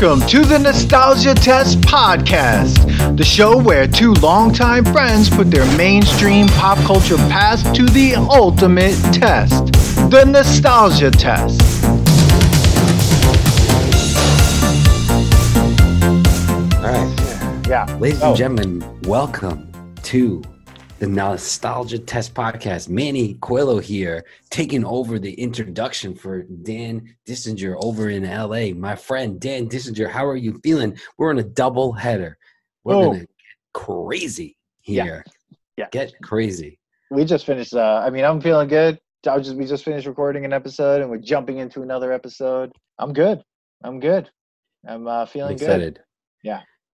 Welcome to the Nostalgia Test Podcast, the show where two longtime friends put their mainstream pop culture past to the ultimate test the Nostalgia Test. All right. Yeah. Ladies Oh. and gentlemen, welcome to the Nostalgia Test Podcast. Manny Coelho here, taking over the introduction for Dan Dissinger over in LA. My friend Dan Dissinger, how are you feeling? We're on a double header. We're Oh. gonna get crazy here. Yeah. Get crazy. We just finished, uh, I mean, I'm feeling good. I was just, we just finished recording an episode and we're jumping into another episode. I'm good. I'm good. I'm uh, I'm feeling good. excited.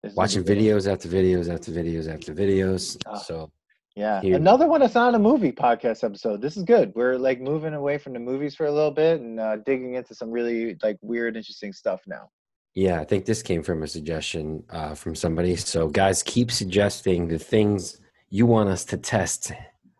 This Watching videos after videos after videos after videos. Ah. So Yeah, Here. another one that's not a movie podcast episode. This is good. We're like moving away from the movies for a little bit and uh, digging into some really like weird, interesting stuff now. Yeah, I think this came from a suggestion uh, from somebody. So, guys, keep suggesting the things you want us to test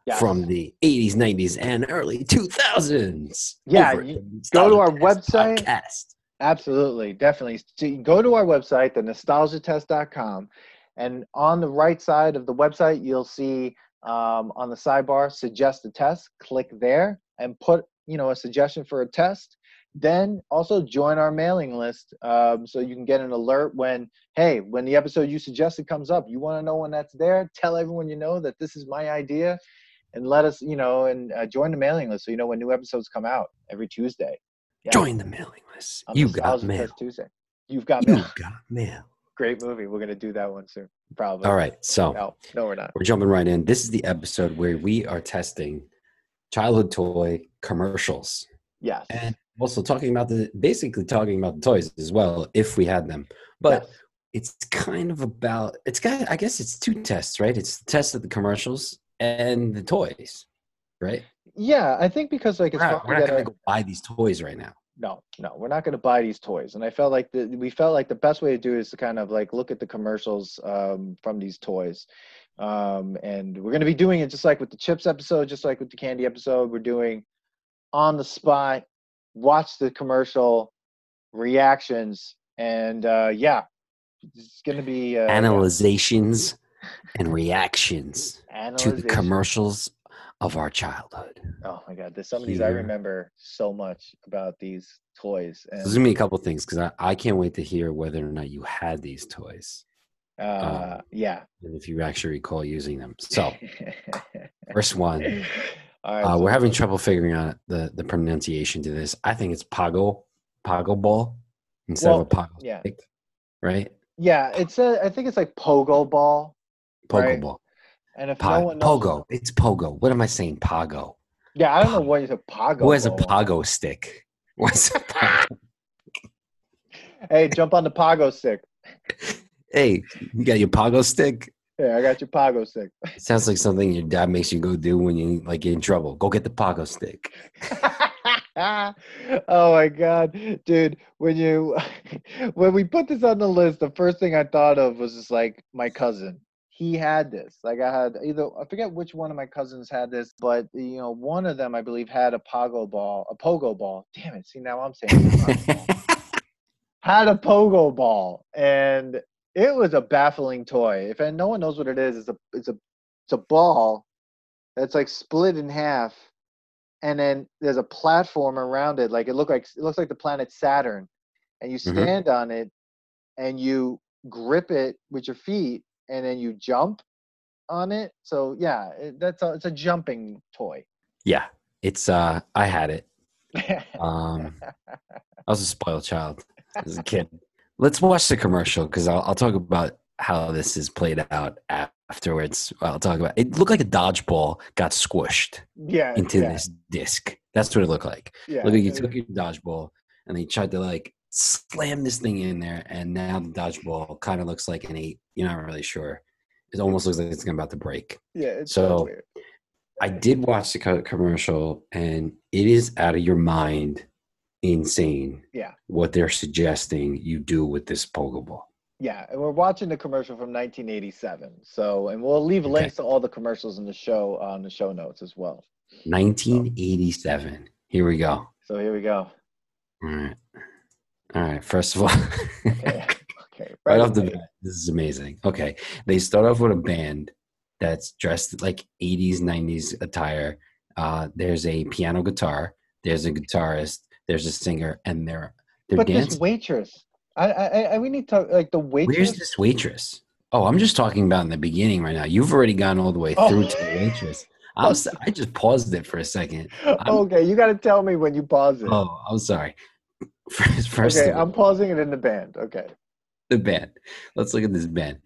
Yes. from the 80s, 90s, and early 2000s. Yeah, over at you the go to our website. Podcast. Absolutely, definitely. So go to our website, the nostalgiatest.com, and on the right side of the website, you'll see um, on the sidebar, suggest a test. Click there and put, you know, a suggestion for a test. Then also join our mailing list um, so you can get an alert when, hey, when the episode you suggested comes up. You want to know when that's there? Tell everyone you know that this is my idea, and let us, you know, and uh, join the mailing list so you know when new episodes come out every Tuesday. Yeah. Join the mailing list. on You got mail. Tuesday. You've got You mail. got mail. Great movie. We're gonna do that one soon. Probably. All right. So, No, no, we're not. we're jumping right in. This is the episode where we are testing childhood toy commercials. Yes. and also talking about the basically talking about the toys as well if we had them but Yes. it's kind of about it's got i guess it's two tests right it's the test of the commercials and the toys right yeah, I think because like we're it's not, we're to not gonna a- go buy these toys right now no, no, we're not gonna buy these toys. And I felt like the we felt like the best way to do it is to kind of like look at the commercials um, from these toys. Um, and we're gonna be doing it just like with the chips episode, just like with the candy episode. We're doing on the spot, watch the commercial reactions, and uh, yeah, it's gonna be uh, yeah, analyzations and reactions to the commercials of our childhood Oh my god, there's some of these I remember so much about these toys. there's And gonna be a couple things because I, I can't wait to hear whether or not you had these toys uh, yeah. and if you actually recall using them so first one right, Uh, so- we're having trouble figuring out the, the pronunciation to this. I think it's Pago, Pago ball instead Well, of a Pago yeah. stick, right? yeah, it's a. I think it's like pogo ball. Pogo Right. ball. And if Pa- no one knows, Pogo. It's Pogo. What am I saying? Pago. yeah, I don't know Pogo. what is a pogo. Who has a. Pago stick? What's a Pago? Hey, jump on the pogo stick. hey, you got your Pago stick? Yeah, I got your pogo stick. It sounds like something your dad makes you go do when you like get in trouble. Go get the Pago stick. oh my god, dude! When you when we put this on the list, the first thing I thought of was just like my cousin. He had this. Like I had either I forget which one of my cousins had this, but you know one of them I believe had a pogo ball, a pogo ball. Damn it! See now I'm saying had a pogo ball, and it was a baffling toy. If no one knows what it is, it's a it's a it's a ball that's like split in half, and then there's a platform around it. Like it look like it looks like the planet Saturn, and you Mhm. stand on it, and you grip it with your feet, and then you jump on it. So yeah, it, that's a, it's a jumping toy. yeah, it's uh I had it. Um I was a spoiled child as a kid. Let's watch the commercial because I'll, I'll talk about how this is played out afterwards. I'll talk about it. Looked like a dodgeball got squished yeah, into yeah, this disc. That's what it looked like. yeah. Look like you took your dodgeball and they tried to like slam this thing in there, and now the dodgeball kind of looks like an eight. You're not really sure. It almost looks like it's about to break. yeah, it's so- weird. I did watch the commercial, and it is out of your mind, insane. Yeah. what they're suggesting you do with this Pokeball. Yeah, and we're watching the commercial from 1987. So, and we'll leave Okay. links to all the commercials in the show on the show notes as well. 1987. Here we go. So here we go. All right. All right. First of all, Okay. okay. right off the bat, this is amazing. Okay, they start off with a band that's dressed like '80s, '90s attire. Uh, there's a piano guitar. There's a guitarist. There's a singer, and they're they're But this waitress, I, I, I, we need to like the waitress. Where's this waitress? Oh, I'm just talking about in the beginning right now. You've already gone all the way Oh. through to the waitress. I was I just paused it for a second. I'm- okay, you got to tell me when you pause it. Oh, I'm sorry. First, first okay, I'm pausing it in the band. Okay. the band. Let's look at this band.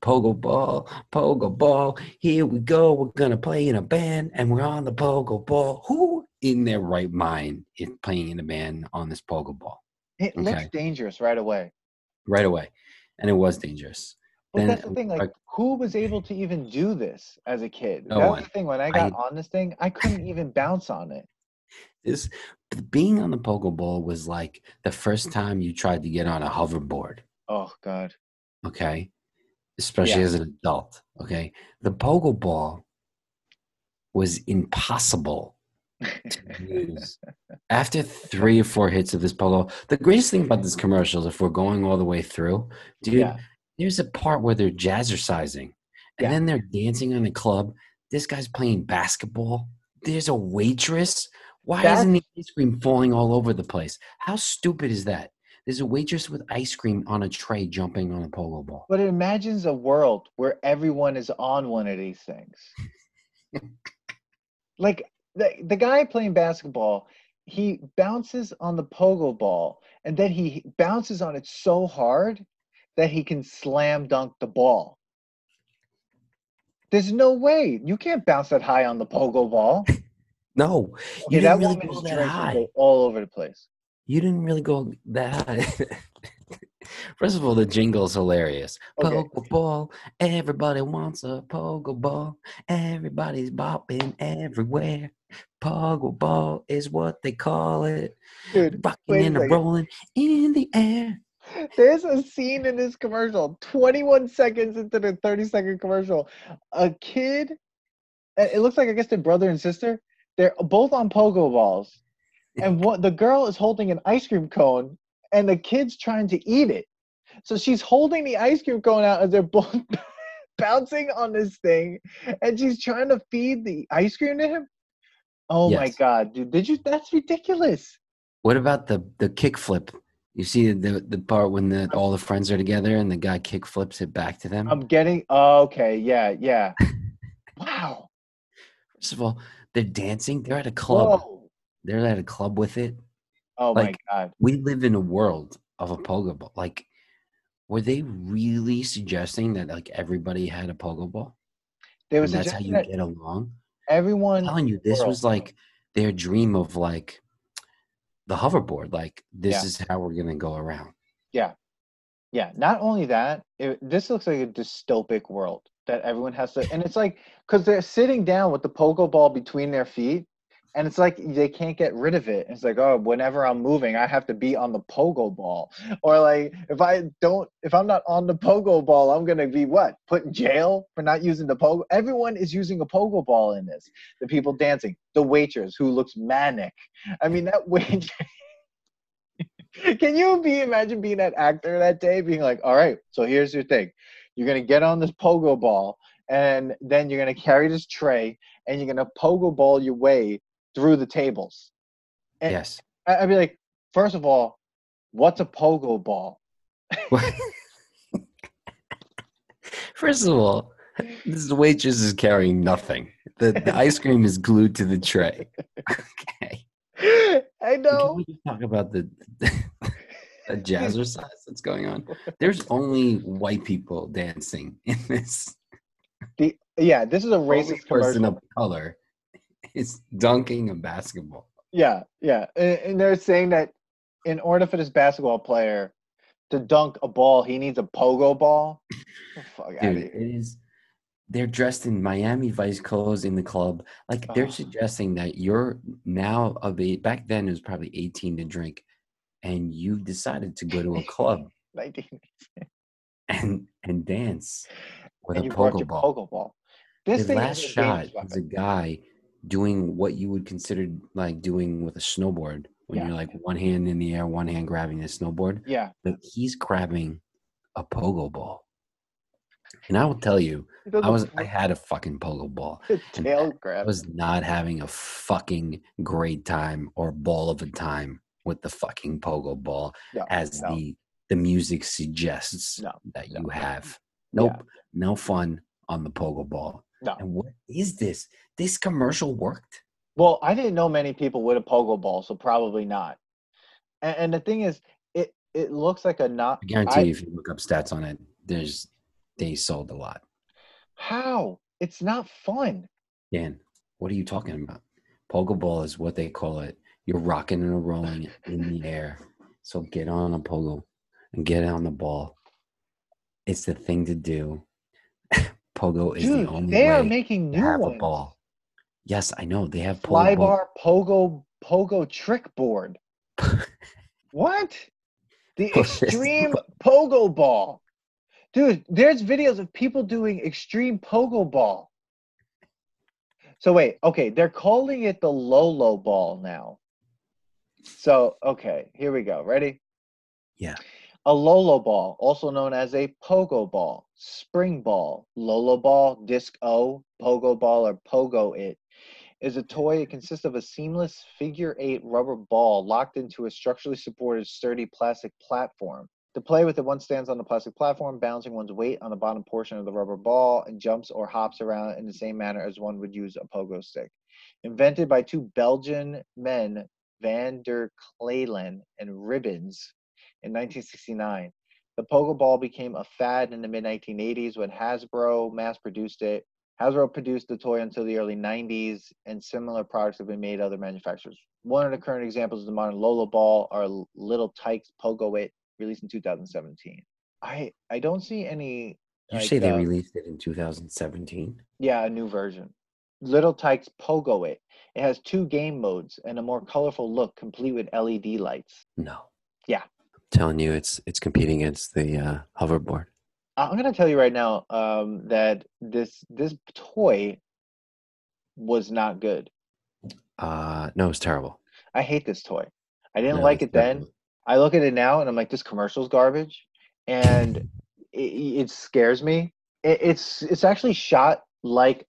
Pogo ball, pogo ball. Here we go. We're gonna play in a band, and we're on the pogo ball. Who in their right mind is playing in a band on this pogo ball It looks dangerous right away. right away? And it was dangerous. But Then- that's the thing, like, who was able to even do this as a kid? No that one. the thing. When I got on this thing, I couldn't even bounce on it. This being on the pogo ball was like the first time you tried to get on a hoverboard. Oh God. okay especially Yeah. as an adult okay the pogo ball was impossible to use after three or four hits of this pogo the greatest thing about this commercial if we're going all the way through dude Yeah. there's a part where they're jazzercising and Yeah. then they're dancing on the club this guy's playing basketball there's a waitress why That's- isn't the ice cream falling all over the place how stupid is that there's a waitress with ice cream on a tray jumping on a pogo ball But it imagines a world where everyone is on one of these things. like the the guy playing basketball, he bounces on the pogo ball and then he bounces on it so hard that he can slam dunk the ball. There's no way you can't bounce that high on the pogo ball. No, Okay, you didn't really go that high. all over the place. You didn't really go that high. First of all, the jingle's hilarious. Okay. Pogo ball, everybody wants a pogo ball. Everybody's bopping everywhere. Pogo ball is what they call it. Dude, Rocking and rolling in the air. There's a scene in this commercial, 21 seconds into the 30 second commercial. A kid, it looks like I guess they're brother and sister. They're both on pogo balls, and what the girl is holding an ice cream cone, and the kid's trying to eat it. So she's holding the ice cream cone out as they're both bouncing on this thing, and she's trying to feed the ice cream to him. Oh my god, dude! Did you? That's ridiculous. What about the the kick flip? You see the the part when the, all the friends are together and the guy kick flips it back to them. I'm getting. Oh, okay, yeah, yeah. Wow. First of all, they're dancing. They're at a club. Whoa. They're at a club with it. Oh Like, my god. we live in a world of a pogo ball. Like, were they really suggesting that like everybody had a pogo ball? They was that's how you that get along. everyone. I'm telling you, this world. was like their dream of like the hoverboard. Like, this Yeah. is how we're gonna go around. Yeah. Yeah. Not only that, it, this looks like a dystopic world that everyone has to, and it's like because they're sitting down with the pogo ball between their feet, and it's like they can't get rid of it. It's like, oh, whenever I'm moving, I have to be on the pogo ball, or like if I don't, if I'm not on the pogo ball, I'm gonna be what put in jail for not using the pogo. Everyone is using a pogo ball in this. The people dancing, the waitress who looks manic. I mean, that waitress. Can you be imagine being that actor that day, being like, all right, so here's your thing. You're gonna get on this pogo ball, and then you're gonna carry this tray, and you're gonna pogo ball your way through the tables. And yes. I- I'd be like, first of all, what's a pogo ball? First of all, this waitress is carrying nothing. The, the ice cream is glued to the tray. Okay. I Can know. we just talk about the, the jazzercise that's going on? There's only white people dancing in this. The yeah, this is a Only racist person commercial. of color is dunking a basketball. Yeah, yeah, and, and they're saying that in order for this basketball player to dunk a ball, he needs a pogo ball. The fuck out of here. it is. They're dressed in Miami Vice clothes in the club. Like they're Oh. suggesting that you're now of age. Back then, it was probably 18 to drink, and you've decided to go to a club and and dance with and a pogo ball. pogo ball. This His last shot is a guy doing what you would consider like doing with a snowboard when Yeah. you're like one hand in the air, one hand grabbing the snowboard. Yeah. But he's grabbing a pogo ball. And I will tell you, I was I had a fucking pogo ball. tail I grab. was not having a fucking great time or ball of a time with the fucking pogo ball No, as no. the the music suggests No, that you have. Yeah. Nope, no fun on the pogo ball. And what is this? This commercial worked. Well, I didn't know many people with a pogo ball, so probably not. And, and the thing is, it it looks like a not. I guarantee I- you, if you look up stats on it, there's they sold a lot. How? It's not fun. Dan, what are you talking about? Pogo ball is what they call it. You're rocking and rolling in the air. So get on a pogo and get on the ball. It's the thing to do. pogo is Dude, the only way. they are way making to new have a ball. Yes, I know they have pogo Fly bar, pogo, pogo trick board. What? The extreme pogo ball. Dude, there's videos of people doing extreme pogo ball. So wait, okay, they're calling it the Lolo ball now. So, okay, here we go. Ready? Yeah. A Lolo ball, also known as a pogo ball, spring ball, Lolo ball, disc O, pogo ball, or pogo it, is a toy. It consists of a seamless figure eight rubber ball locked into a structurally supported sturdy plastic platform. To play with it, one stands on the plastic platform, balancing one's weight on the bottom portion of the rubber ball and jumps or hops around in the same manner as one would use a pogo stick. Invented by two Belgian men, Van der and Ribbons, in 1969. The pogo ball became a fad in the mid 1980s when Hasbro mass produced it. Hasbro produced the toy until the early 90s, and similar products have been made by other manufacturers. One of the current examples of the modern Lola ball are Little Tikes Pogo It, released in 2017. I I don't see any. You like, say they uh, released it in 2017? yeah, a new version. Little Tikes Pogo It. It has two game modes and a more colorful look, complete with LED lights. No. Yeah. I'm telling you, it's it's competing against the uh, hoverboard. I'm gonna tell you right now um, that this this toy was not good. Uh, no, it's terrible. I hate this toy. I didn't No, like it then. terrible. I look at it now and I'm like, this commercial's garbage, and it, it scares me. It, it's it's actually shot like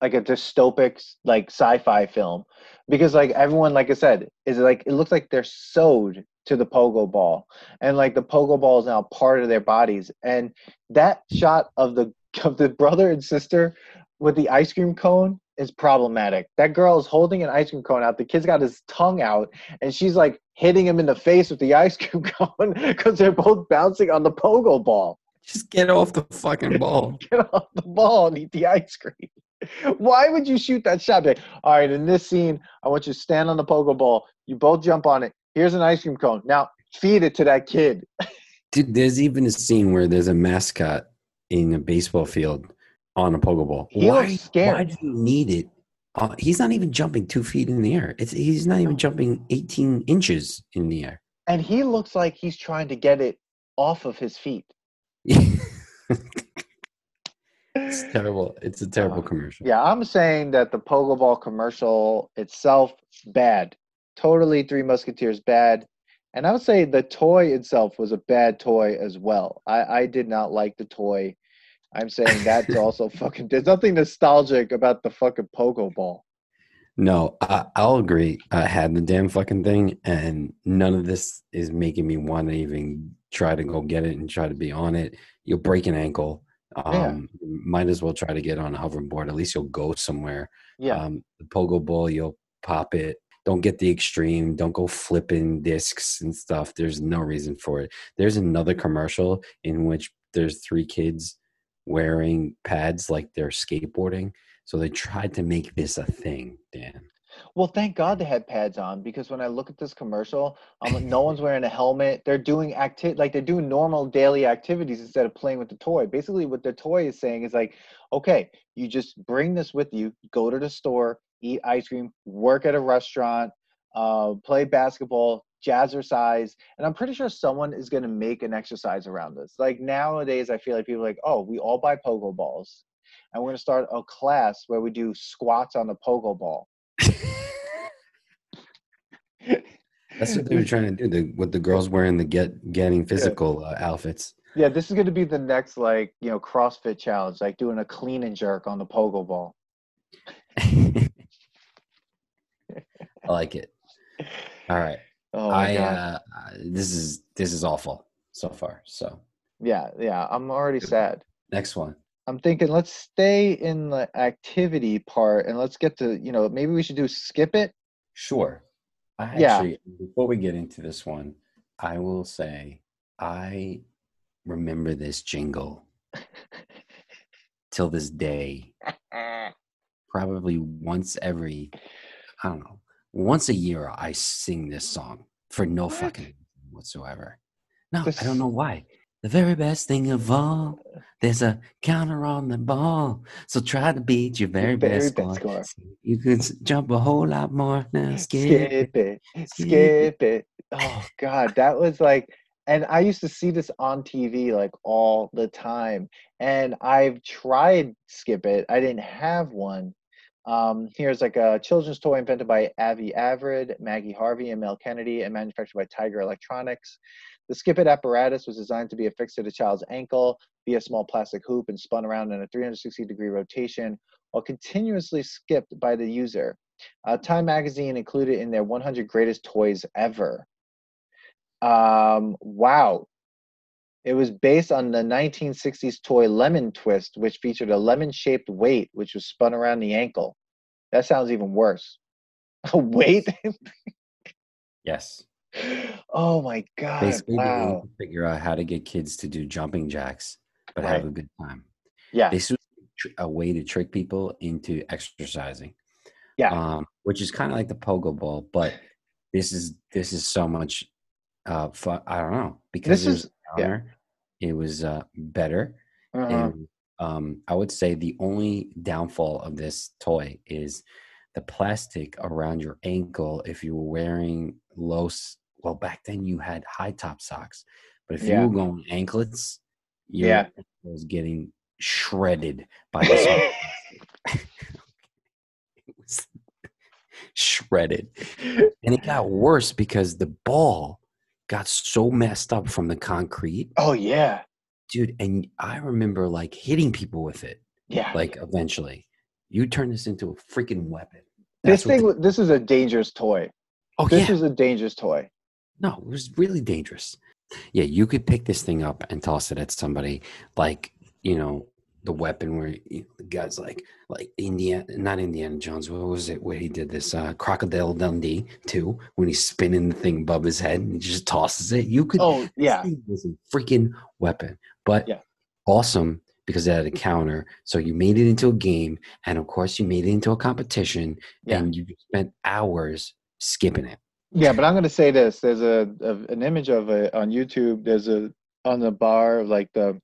like a dystopic like sci-fi film because like everyone like I said is like it looks like they're sewed to the pogo ball and like the pogo ball is now part of their bodies and that shot of the of the brother and sister with the ice cream cone is problematic. That girl is holding an ice cream cone out. The kid's got his tongue out, and she's like hitting him in the face with the ice cream cone because they're both bouncing on the pogo ball. Just get off the fucking ball. Get off the ball and eat the ice cream. Why would you shoot that shot? Like, all right, in this scene, I want you to stand on the pogo ball. You both jump on it. Here's an ice cream cone. Now feed it to that kid. Dude, there's even a scene where there's a mascot in a baseball field on a pogo ball. He why, looks scared. why do you need it? Uh, he's not even jumping two feet in the air. It's he's not even jumping 18 inches in the air. And he looks like he's trying to get it off of his feet. it's terrible. It's a terrible Uh, commercial. Yeah, I'm saying that the Pogo Ball commercial itself bad. Totally Three Musketeers bad. And I would say the toy itself was a bad toy as well. I, I did not like the toy. I'm saying that's also fucking. There's nothing nostalgic about the fucking Pogo Ball. No, I, I'll agree. I had the damn fucking thing, and none of this is making me want to even try to go get it and try to be on it. You'll break an ankle. Um, Might as well try to get on a hoverboard. At least you'll go somewhere. Yeah, Um, the pogo ball, you'll pop it. Don't get the extreme. Don't go flipping discs and stuff. There's no reason for it. There's another commercial in which there's three kids wearing pads like they're skateboarding. So they tried to make this a thing, Dan. Well, thank God they had pads on because when I look at this commercial, um, like, no one's wearing a helmet. They're doing acti- like they're doing normal daily activities instead of playing with the toy. Basically, what the toy is saying is like, okay, you just bring this with you, go to the store, eat ice cream, work at a restaurant, uh, play basketball, jazzercise, and I'm pretty sure someone is going to make an exercise around this. Like nowadays, I feel like people are like, oh, we all buy pogo balls, and we're going to start a class where we do squats on the pogo ball. That's what they were trying to do. The, with the girls wearing the get getting physical uh, outfits. Yeah, this is going to be the next like you know CrossFit challenge, like doing a clean and jerk on the pogo ball. I like it. All right. Oh my I god. uh, this is this is awful so far. So yeah, yeah. I'm already sad. next one. I'm thinking let's stay in the activity part and let's get to you know maybe we should do skip it. Sure. I Yeah. actually before we get into this one, I will say I remember this jingle till this day. Probably once every I don't know, once a year I sing this song for no What? fucking whatsoever. No, This- I don't know why. The very best thing of all, there's a counter on the ball. So try to beat your very, very best, best score. score. You could s- jump a whole lot more now. Skip. skip it, skip skip it. Oh God, that was like, and I used to see this on TV like all the time. And I've tried skip it. I didn't have one. Um, here's like a children's toy invented by Avi Averett, Maggie Harvey, and Mel Kennedy, and manufactured by Tiger Electronics. The skip it apparatus was designed to be affixed to the child's ankle via a small plastic hoop and spun around in a 360 degree rotation while continuously skipped by the user. Uh, Time magazine included in their 100 greatest toys ever. Um, wow. It was based on the 1960s toy Lemon Twist, which featured a lemon shaped weight which was spun around the ankle. That sounds even worse. A weight? Yes. oh my God. Basically, they wow. to figure out how to get kids to do jumping jacks, but Right. have a good time. Yeah. This was a way to trick people into exercising. Yeah. Um, which is kind of like the pogo ball, but this is this is so much uh fun. I don't know because This is- yeah. It was uh better. Uh-huh. And um I would say the only downfall of this toy is the plastic around your ankle if you were wearing low well back then you had high top socks but if Yeah. you were going anklets your Yeah. ankle was getting shredded by this it was shredded and it got worse because the ball got so messed up from the concrete oh yeah. dude and i remember like hitting people with it Yeah. like eventually you turn this into a freaking weapon this That's what thing the- this is a dangerous toy. oh This yeah is a dangerous toy. no it was really dangerous yeah you could pick this thing up and toss it at somebody like you know the weapon where you the guy's like like indiana not indiana jones what was it where he did this uh crocodile dundee too when he's spinning the thing above his head and he just tosses it you could Oh yeah. thing was a freaking weapon, but Yeah. awesome because it had a counter. So you made it into a game, and of course, you made it into a competition, Yeah. and you spent hours skipping it. Yeah, but I'm gonna say this. There's a, a an image of it on YouTube. There's a on the bar like the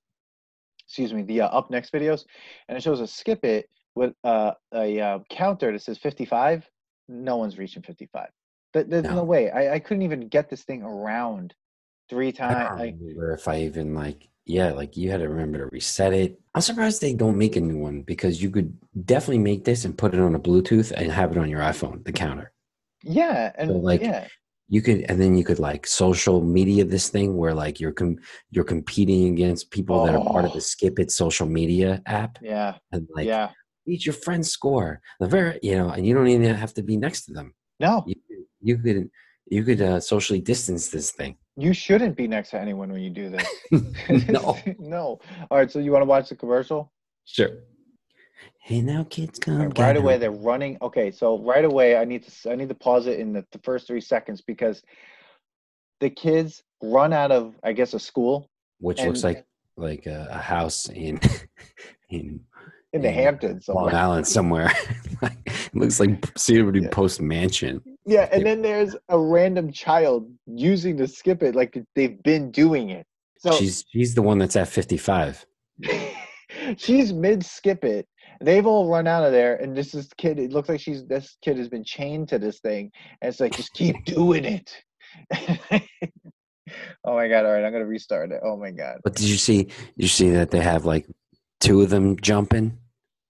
excuse me the uh, up next videos, and it shows a skip it with uh, a uh, counter that says 55. No one's reaching 55. Th- There's no, No. way. I, I couldn't even get this thing around three I times. Like, remember if I even like, yeah, like you had to remember to reset it. I'm surprised they don't make a new one because you could definitely make this and put it on a Bluetooth and have it on your iPhone, the counter. yeah, and So, like, yeah, you could and then you could like social media this thing where like you're com- you're competing against people that are part of Oh. the skip it social media app yeah, and like yeah. beat your friend's score the very you know and you don't even have to be next to them No, you, could- you could you could uh, socially distance this thing you shouldn't be next to anyone when you do this. no no. All right, so you want to watch the commercial? sure hey now kids come Right, right away they're running okay so right away i need to i need to pause it in the, the first three seconds because the kids run out of i guess a school which looks like like a, a house in in in the in hamptons long somewhere. island somewhere. Like, it looks like city Yeah. post mansion. Yeah and then there's a random child using the skip it like they've been doing it. So she's she's the one that's at 55 she's mid skip it they've all run out of there and this is kid it looks like she's this kid has been chained to this thing and it's like just keep doing it oh my god all right i'm gonna restart it oh my god But did you see? You see that they have like two of them jumping?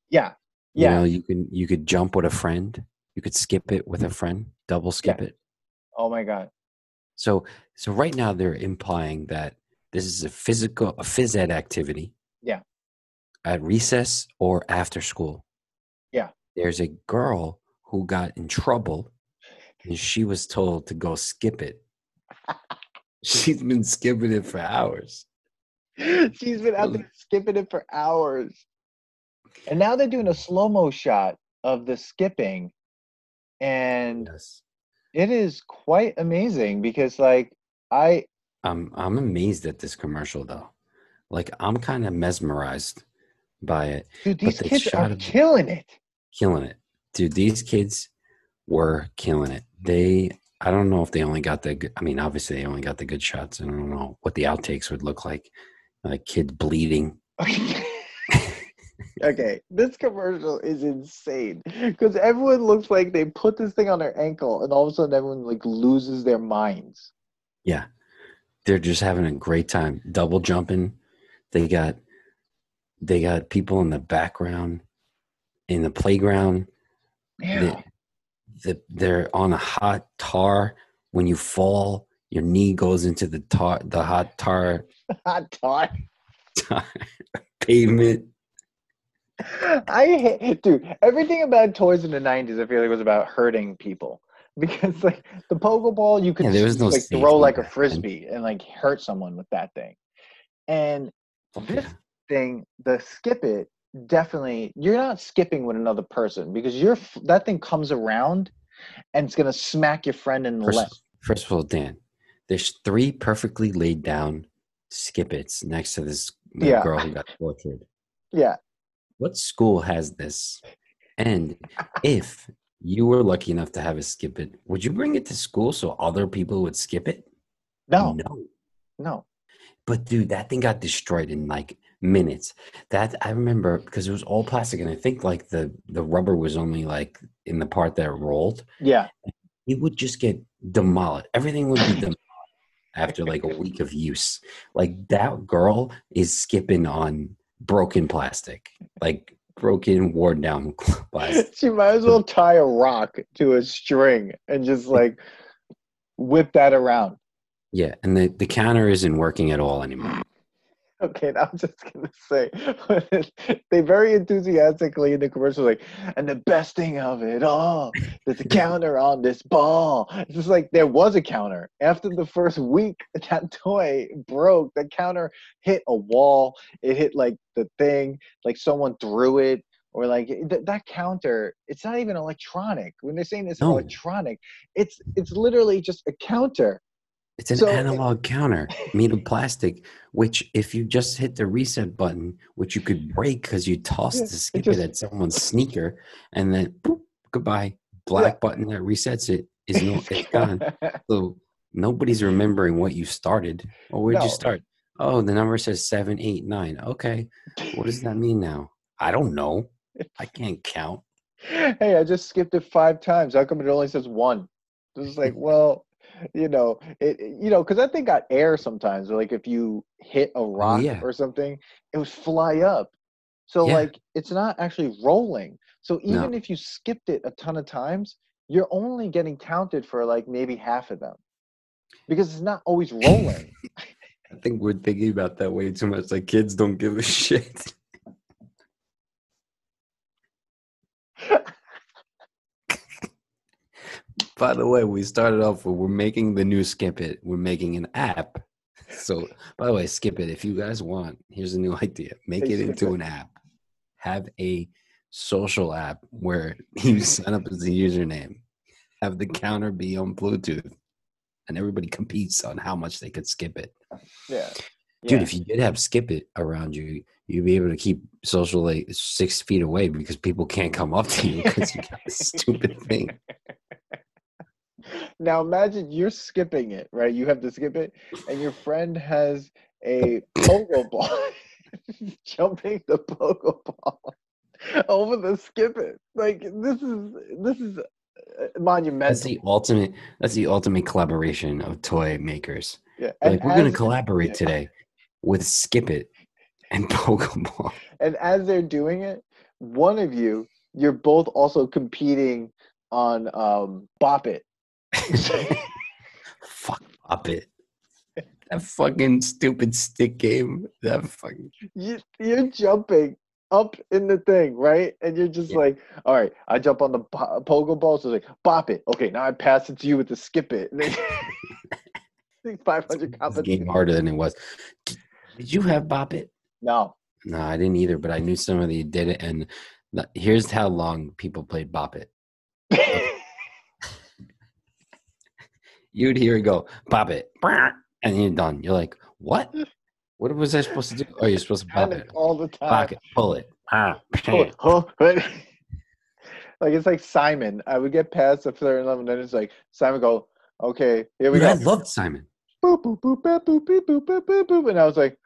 yeah You yeah know, you can you could jump with a friend. You could skip it with a friend, double skip it. oh my god So so right now they're implying that this is a physical a phys ed activity. Yeah. At recess or after school. Yeah. There's a girl who got in trouble and she was told to go skip it. She's been skipping it for hours. She's been out there skipping it for hours. And now they're doing a slow mo shot of the skipping. And Yes. it is quite amazing because like I I'm I'm amazed at this commercial though. Like I'm kind of mesmerized by it. dude these kids are killing it. killing it. Dude, these kids were killing it. They I don't know if they only got the I mean, obviously they only got the good shots. I don't know what the outtakes would look like. Like kids bleeding. okay, this commercial is insane because everyone looks like they put this thing on their ankle and all of a sudden everyone like loses their minds. Yeah. They're just having a great time. Double jumping. They got they got people in the background in the playground. Yeah. The, the, they're on a hot tar. When you fall, your knee goes into the tar, the hot tar, Hot dog. tar pavement. I hate, dude. Everything about toys in the '90s, I feel like was about hurting people because, like, the pogo ball, you could Yeah, no like throw like a frisbee and like hurt someone with that thing. And Fuck this yeah. Thing, the skip it, definitely, you're not skipping with another person because you're that thing comes around and it's gonna smack your friend in the leg. First, first of all, Dan, there's three perfectly laid down skip its next to this Yeah. girl who got tortured. Yeah, What school has this? And if you were lucky enough to have a skip it, would you bring it to school so other people would skip it? no, No. no. But dude, that thing got destroyed in like minutes. That I remember because it was all plastic, and I think like the the rubber was only like in the part that rolled. Yeah, It would just get demolished. Everything would be demolished after like a week of use. Like that girl is skipping on broken plastic, like broken, worn down plastic. she might as well tie a rock to a string and just like whip that around. Yeah, and the the counter isn't working at all anymore. Okay, now I'm just gonna say they very enthusiastically in the commercial like, and the best thing of it all, there's a counter on this ball. It's just like there was a counter. After the first week, that toy broke. The counter hit a wall. It hit like the thing, like someone threw it, or like th- that counter. It's not even electronic. When they're saying it's No. electronic, it's it's literally just a counter. It's an So- eh, analog counter made of plastic, which if you just hit the reset button, which you could break because you tossed Yeah, the it skip just- it at someone's sneaker, and then boop, goodbye. Black button that resets it is no, it's gone. So nobody's remembering what you started. Where'd No. you start? Oh, the number says seven, eight, nine. Okay. What does that mean now? I don't know. I can't count. hey, I just skipped it five times. How come it only says one? It's like, well, you know, it, you know, because that thing got air sometimes. Like if you hit a oh, rock Oh, yeah. or something, it would fly up. So Yeah. like, it's not actually rolling. So No. even if you skipped it a ton of times, you're only getting counted for like maybe half of them, because it's not always rolling. I think we're thinking about that way too much. Like kids don't give a shit. By the way, we started off with we're making the new Skip It. We're making an app. So, by the way, Skip It. If you guys want, here's a new idea. Make it into an app. Have a social app where you sign up as a username. Have the counter be on Bluetooth, and everybody competes on how much they could skip it. yeah. Dude, Yeah. if you did have skip it around you, you'd be able to keep social like six feet away because people can't come up to you because you got this stupid thing. Now imagine you're skipping it, right? You have to skip it, and your friend has a pogo ball, jumping the pogo ball over the skip it. Like this is this is monumental. That's the ultimate. That's the ultimate collaboration of toy makers. Yeah, Like we're gonna as- collaborate today with Skip It and Pokemon. And as they're doing it, one of you, you're both also competing on um, Bop It. Fuck Bop It. That fucking stupid stick game. That fucking You, you're jumping up in the thing, right? And you're just Yeah. like, all right, I jump on the bo- pogo ball, so it's like, bop it. Okay, now I pass it to you with the skip it. And then- Like 500 this game harder than it was. Did you have Bop It? No. No, I didn't either, but I knew somebody did it. And here's how long people played Bop It. You'd hear it go, Bop It, and you're done. You're like, what? What was I supposed to do? Oh, you're supposed to Panic it, all the time. pocket, pull it. Ah, Oh, huh? Right? like it's like Simon. I would get past a certain level, and then it's like Simon go, okay, here we Dude, I go. loved Simon. Boop, boop, boop, boop, boop, boop, boop, boop, boop. And I was like,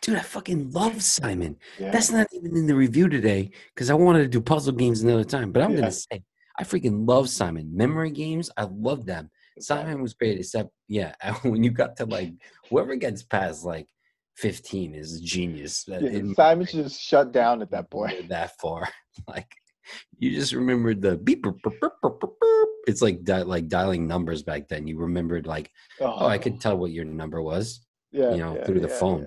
Dude, I fucking love Simon. yeah. That's not even in the review today because I wanted to do puzzle games another time. But I'm Yeah. gonna say I freaking love Simon. Memory games, I love them. Simon was great, except yeah, when you got to like whoever gets past like 15 is a genius. Uh, yeah, Simon just shut down at that point. that far. Like you just remembered the beep. boop, boop, boop. It's like di- like dialing numbers back then. You remembered like, oh, I could oh. tell what your number was, yeah, you know, yeah, through the yeah, phone.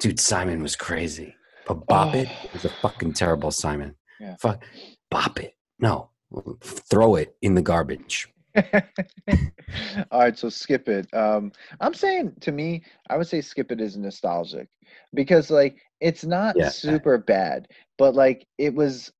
Dude, Simon was crazy. But Bop It Oh. was a fucking terrible Simon. Yeah. Fuck, Bop It. No, throw it in the garbage. All right, so skip it. Um, I'm saying to me, I would say skip it is nostalgic because like it's not Yeah. super bad, but like it was,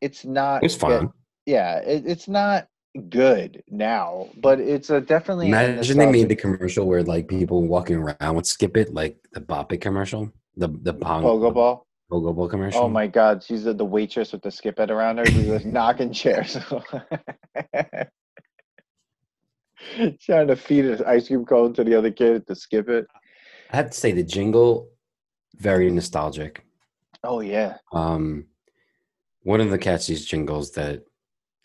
it's not. It was good- Yeah, it, it's not good now, but it's a definitely. Imagine they made the commercial where like people walking around would skip it, like the Bop It commercial, the the Pong pogo ball. Pogo Ball commercial. Oh my God, she's the, the waitress with the skip it around her. She's just knocking chairs. Trying to feed an ice cream cone to the other kid to skip it. I have to say the jingle, very nostalgic. Oh yeah. Um, one of the catchiest jingles that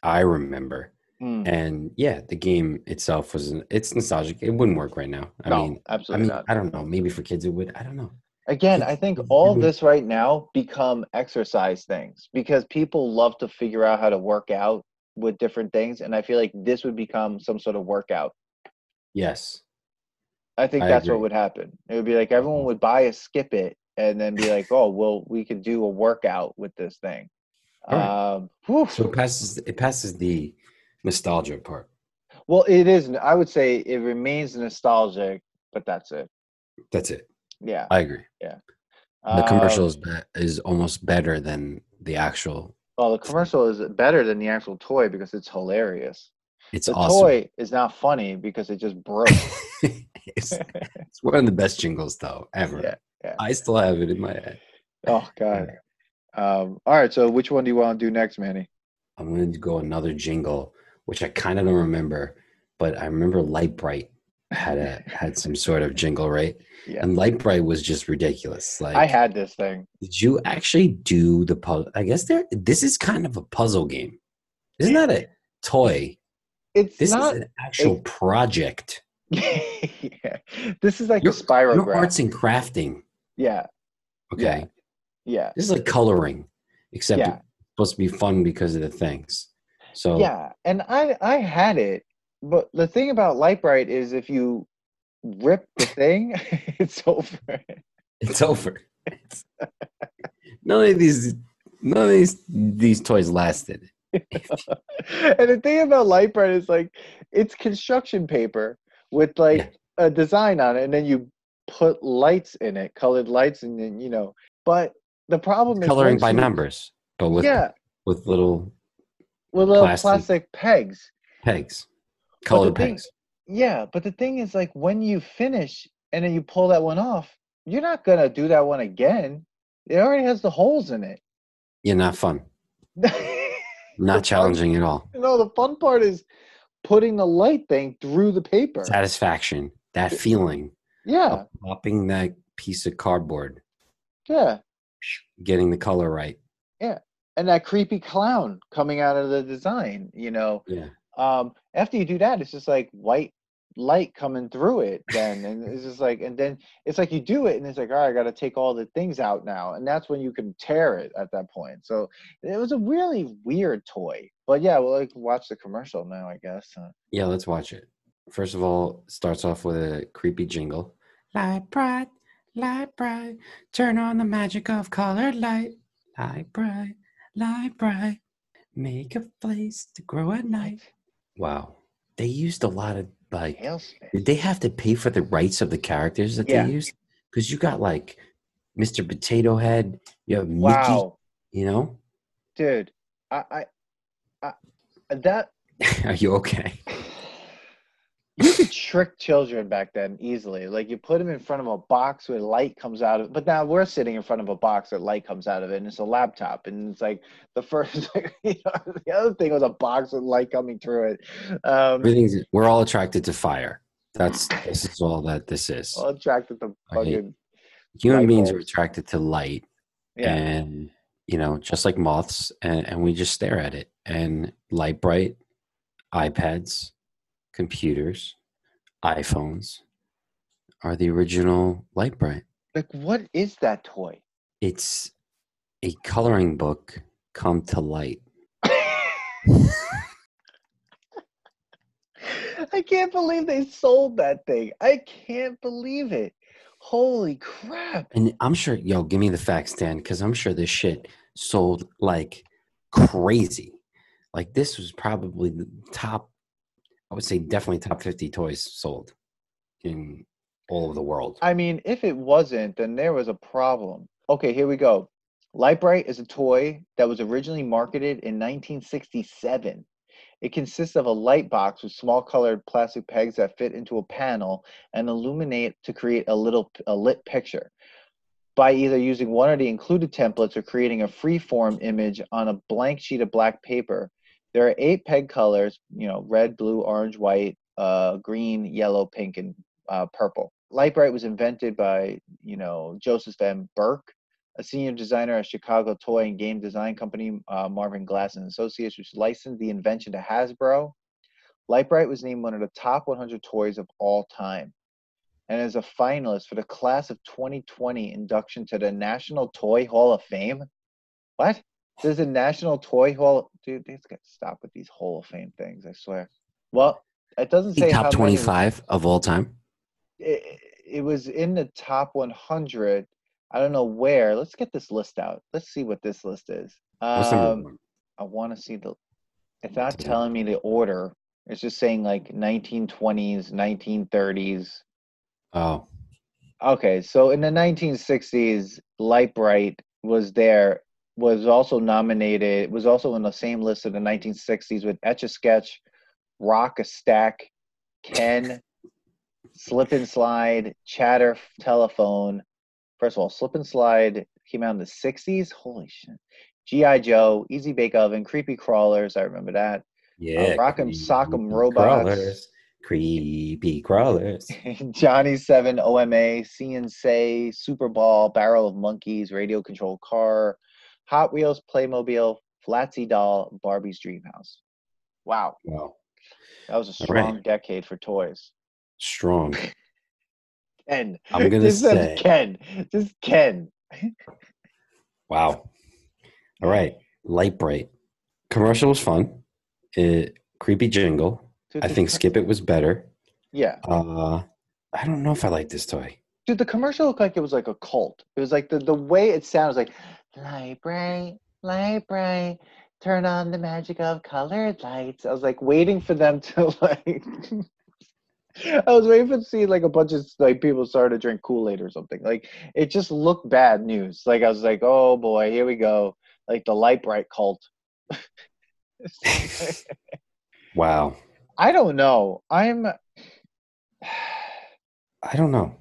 I remember. Hmm. And yeah, the game itself was it's nostalgic. It wouldn't work right now. I no, mean, I mean, not. I don't know. Maybe for kids it would. I don't know. Again, I think all this right now become exercise things because people love to figure out how to work out with different things, and I feel like this would become some sort of workout. Yes. I think I that's agree. what would happen. It would be like everyone would buy a skip it and then be like, "Oh, well, we could do a workout with this thing." Right. Um, whew. So it passes. It passes the nostalgia part. well, it is. I would say it remains nostalgic, but that's it. That's it. Yeah. I agree. Yeah, the Um, commercial is, be- is almost better than the actual. Well, the commercial is better than the actual toy because it's hilarious. It's The awesome. toy is not funny because it just broke. it's, it's one of the best jingles though ever. Yeah, yeah. I still have it in my head. oh God. Um, all right. So which one do you want to do next, Manny? I'm going to go another jingle, which I kind of don't remember, but I remember Lite Brite had a had some sort of jingle, right? Yeah. And Lite Brite was just ridiculous. Like, I had this thing. did you actually do the puzzle? I guess there. This is kind of a puzzle game. Isn't that a toy? It's This not. is an actual project. yeah. This is like Your, a spiral your arts and crafting. Yeah. Okay, Yeah. this is like coloring, except Yeah. it's supposed to be fun because of the things. So Yeah. And I I had it, but the thing about Lite Brite is if you rip the thing, it's over. It's over. It's- none of these, none of these these toys lasted. and the thing about Lite Brite is like it's construction paper with like Yeah. a design on it, and then you put lights in it, colored lights, and then you know. But the problem is Coloring by you- numbers, but with yeah, with little with little plastic. plastic pegs. pegs, colored thing- pegs. Yeah, but the thing is, like, when you finish and then you pull that one off, you're not gonna do that one again. It already has the holes in it. Yeah, not fun. Not challenging at all. You No, the fun part is putting the light thing through the paper. Satisfaction, that feeling Yeah, popping that piece of cardboard, yeah. getting the color right. And that creepy clown coming out of the design, you know. Yeah, Um, after you do that, it's just like white light coming through it then and it's just like and then it's like you do it and it's like all right i got to take all the things out now and that's when you can tear it at that point so it was a really weird toy but yeah well like watch the commercial now i guess Yeah, let's watch it. First of all, starts off with a creepy jingle. Lite Brite, Lite Brite, turn on the magic of colored light. Lite Brite, Lite Brite, make a place to grow at night. Wow. They used a lot of like TaleSpin. did they have to pay for the rights of the characters that Yeah. they used? Because you got like Mr. Potato Head, you have Mickey, wow you know? dude I, I i that Are you okay? trick children back then easily. Like you put them in front of a box where light comes out of it. but now we're sitting in front of a box where light comes out of it and it's a laptop and it's like the first you know, the other thing was a box with light coming through it. Um Everything's we're all attracted to fire. That's this is all that this is. all attracted to fucking Human beings are attracted to light yeah. and you know, just like moths and, and we just stare at it. And Lite Brite iPads, computers, iPhones are the original Lite Brite. Like what is that toy? It's a coloring book come to light. I can't believe they sold that thing. I can't believe it. Holy crap. And I'm sure, yo, give me the facts, Dan, because I'm sure this shit sold like crazy. Like this was probably the top, I would say definitely top 50 toys sold in all of the world. I mean, if it wasn't, then there was a problem. Okay, here we go. Lite Brite is a toy that was originally marketed in 1967. It consists of a light box with small colored plastic pegs that fit into a panel and illuminate to create a little a lit picture by either using one of the included templates or creating a free-form image on a blank sheet of black paper. There are eight peg colors, you know, red, blue, orange, white, uh, green, yellow, pink, and uh, purple. Lite Brite was invented by, you know, Joseph Van Burke, a senior designer at Chicago toy and game design company uh, Marvin Glass and Associates, which licensed the invention to Hasbro. Lite Brite was named one of the top 100 toys of all time, and is a finalist for the class of 2020 induction to the National Toy Hall of Fame. What? There's a National Toy Hall, dude. These got to stop with these Hall of Fame things. I swear. Well, it doesn't say top many- 25 of all time. it, it was in the top 100 i don't know where let's get this list out let's see what this list is um, i want to see the it's not telling me the order it's just saying like 1920s 1930s Oh, okay so in the 1960s Lite Brite was there was also nominated was also in the same list of the 1960s with etch a sketch rock a stack ken slip and slide chatter telephone first of all slip and slide came out in the 60s holy shit gi joe easy bake oven creepy crawlers i remember that yeah. Uh, Rock'em creepy Sock'em Robots. Crawlers. Creepy crawlers. Johnny Seven, OMA, CNC, Super Ball, Barrel of Monkeys, Radio Control Car, Hot Wheels, Playmobil, Flatsy Doll, Barbie's Dream House. Wow, Wow. that was a All right. strong decade for toys. Strong. Ken, I'm gonna this say- Ken, just Ken. Wow. All right. Lite Brite. Commercial was fun. It, creepy jingle. I think Skip It was better. Yeah, Uh, I don't know if I like this toy. dude, the commercial looked like it was like a cult. It was like the the way it sounds like Lite Brite, Lite Brite. Turn on the magic of colored lights. I was like waiting for them to like. I was waiting for to see like a bunch of like people started to drink Kool Aid or something. Like it just looked bad news. Like I was like, oh boy, here we go. Like the Lite Brite cult. Wow. I don't know. I'm. I don't know.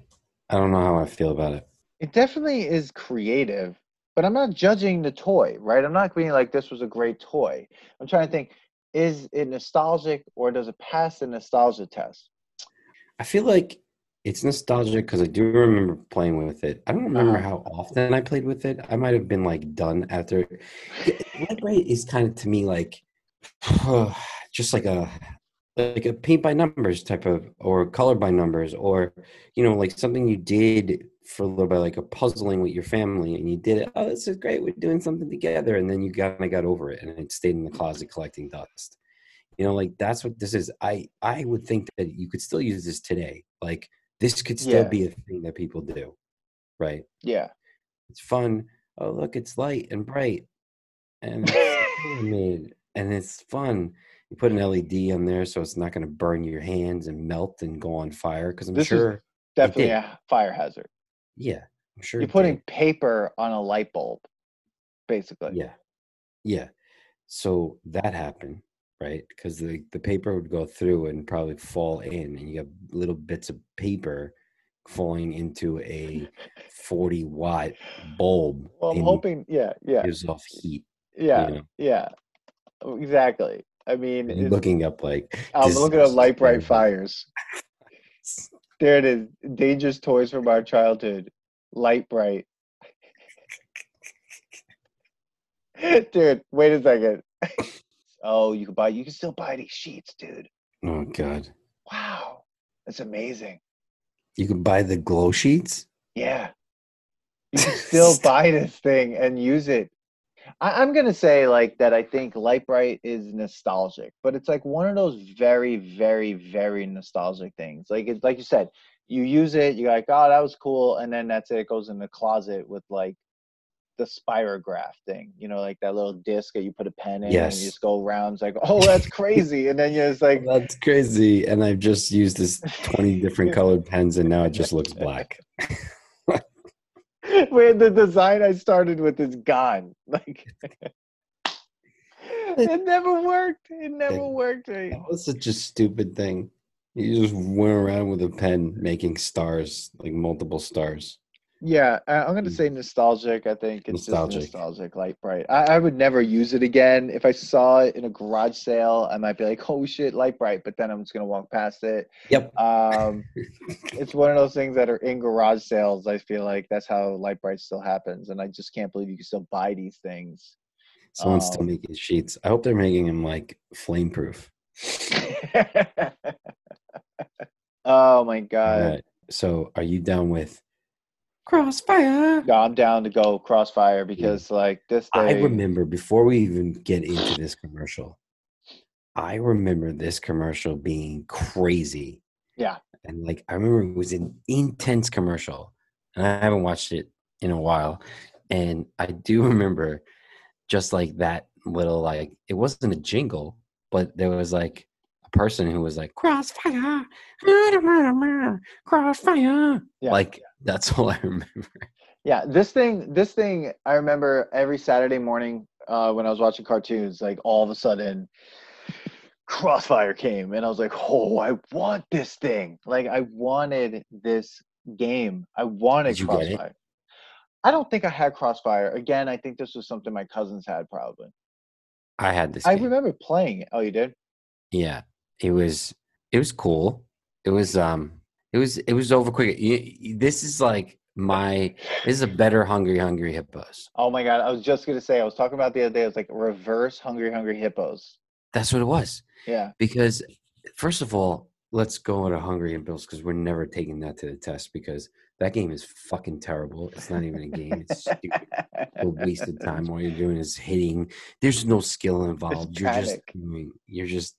I don't know how I feel about it. It definitely is creative, but I'm not judging the toy, right? I'm not being like this was a great toy. I'm trying to think: is it nostalgic or does it pass the nostalgia test? I feel like it's nostalgic because I do remember playing with it. I don't remember Uh-huh. how often I played with it. I might have been like done after. Yeah, Lite Brite is kind of to me like just like a like a paint by numbers type of or color by numbers or you know like something you did for a little bit like a puzzling with your family and you did it oh this is great we're doing something together and then you kind of got over it and it stayed in the closet collecting dust. You know like that's what this is. I i would think that you could still use this today. Like this could still Yeah. be a thing that people do right? Yeah. it's fun. Oh look it's light and bright and it's a and it's fun. You put an led on there so it's not going to burn your hands and melt and go on fire because i'm This is sure Definitely a fire hazard. Yeah i'm sure You're putting did. paper on a light bulb, basically. yeah yeah so that happened right because the, the paper would go through and probably fall in and you have little bits of paper falling into a 40 watt bulb Well, I'm hoping. Yeah. Yeah. gives off heat Yeah. you know Yeah. Exactly. I mean, looking up like I'm looking at Lite Brite fires. There it is. Dangerous toys from our childhood. Lite Brite. dude, wait a second. oh, you can buy. You can still buy these sheets, dude. oh god Wow, that's amazing. you can buy the glow sheets Yeah, you can still buy this thing and use it. I, I'm gonna say like that. I think Lite Brite is nostalgic, but it's like one of those very, very, very nostalgic things. Like it's like you said, you use it, you're like, oh, that was cool, and then that's it. It goes in the closet with like the spirograph thing, you know, like that little disc that you put a pen in and Yes. you just go around. It's like, oh, that's crazy, and then you're just like, that's crazy and i've just used this 20 different colored pens and now it just looks black where the design I started with is gone. Like it never worked. It never worked. Right? that was such a stupid thing you just went around with a pen making stars like multiple stars Yeah, I- I'm gonna Mm. say nostalgic. I think it's Nostalgic. just nostalgic, Lite Brite. I, I would never use it again. If I saw it in a garage sale, I might be like, "Oh shit, Lite Brite," but then I'm just gonna walk past it. yep Um, it's one of those things that are in garage sales. I feel like that's how Lite Brite still happens, and I just can't believe you can still buy these things. someone's still um, making sheets i hope they're making them like flame proof oh my god. So are you down with crossfire No, I'm down to go crossfire because like this thing I remember before we even get into this commercial, I remember this commercial being crazy. Yeah. And like I remember it was an intense commercial. And I haven't watched it in a while. And I do remember just like that little like it wasn't a jingle, but there was like a person who was like crossfire crossfire. Yeah. Like that's all I remember. Yeah, this thing, this thing, I remember every Saturday morning uh, when I was watching cartoons, like all of a sudden, Crossfire came, and I was like, "Oh, I want this thing! Like, I wanted this game. I wanted Did you get it? Crossfire." I don't think I had Crossfire. Again, I think this was something my cousins had probably. I had this I game. remember playing it. Oh, you did? Yeah, it was it was cool. It was um it was it was over quick. This is like my this is a better Hungry Hungry Hippos. Oh my god! I was just gonna say. I was talking about the other day. It was like reverse Hungry Hungry Hippos. That's what it was. Yeah. Because first of all, let's go to Hungry and Bills because we're never taking that to the test because that game is fucking terrible. It's not even a game. It's stupid. a wasted time. All you're doing is hitting. There's no skill involved. You're just doing, you're just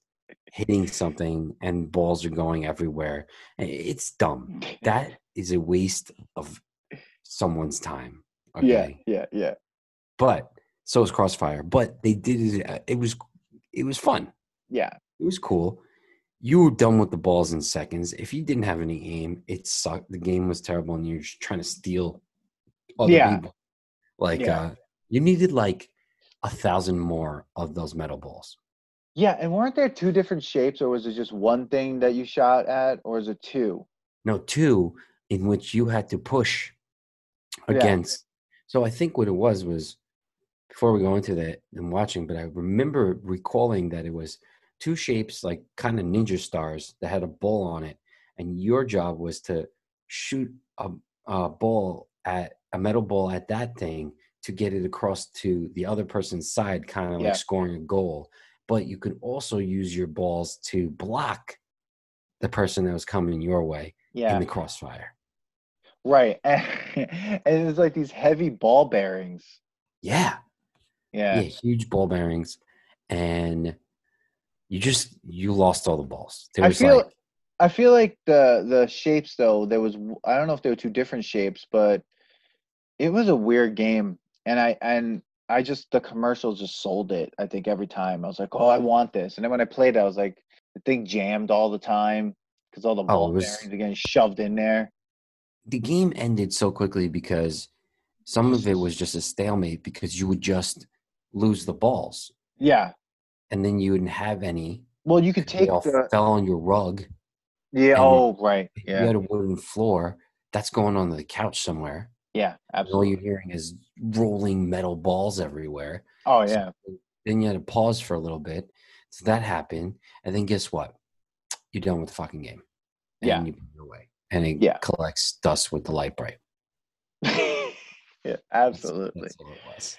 hitting something, and balls are going everywhere. It's dumb. That is a waste of someone's time. Okay, Yeah, yeah, yeah. but so is Crossfire. But they did it. uh, It was it was fun. Yeah. It was cool. You were done with the balls in seconds. If you didn't have any aim, it sucked. The game was terrible, and you're just trying to steal other Yeah. people. Like Yeah. uh, you needed like a thousand more of those metal balls. Yeah, and weren't there two different shapes, or was it just one thing that you shot at, or is it two? No, two in which you had to push Yeah. against. So I think what it was was before we go into that and watching, but I remember recalling that it was two shapes like kind of ninja stars that had a ball on it, and your job was to shoot a, a ball at a metal ball at that thing to get it across to the other person's side, kind of Yeah. like scoring a goal. But you could also use your balls to block the person that was coming your way Yeah. in the crossfire. Right. and it's like these heavy ball bearings. Yeah. Yeah. yeah, huge ball bearings, and you just you lost all the balls. There I feel like I feel like the the shapes though there was I don't know if they were two different shapes, but it was a weird game, and I and I just the commercials just sold it. I think every time I was like, oh, I want this, and then when I played, it, I was like, the thing jammed all the time because all the oh, ball Oh, was- bearings are getting shoved in there. the game ended so quickly because some of it was just a stalemate because you would just lose the balls Yeah. and then you wouldn't have any. Well, you could They take all the fell on your rug. yeah. Oh, right. Yeah. you had a wooden floor, that's going on the couch somewhere. Yeah. And all you're hearing is rolling metal balls everywhere. Oh So yeah. then you had to pause for a little bit. So that happened. And then guess what? You're done with the fucking game. And Yeah. you put it away. And it Yeah. collects dust with the Lite Brite. yeah. Absolutely. That's was.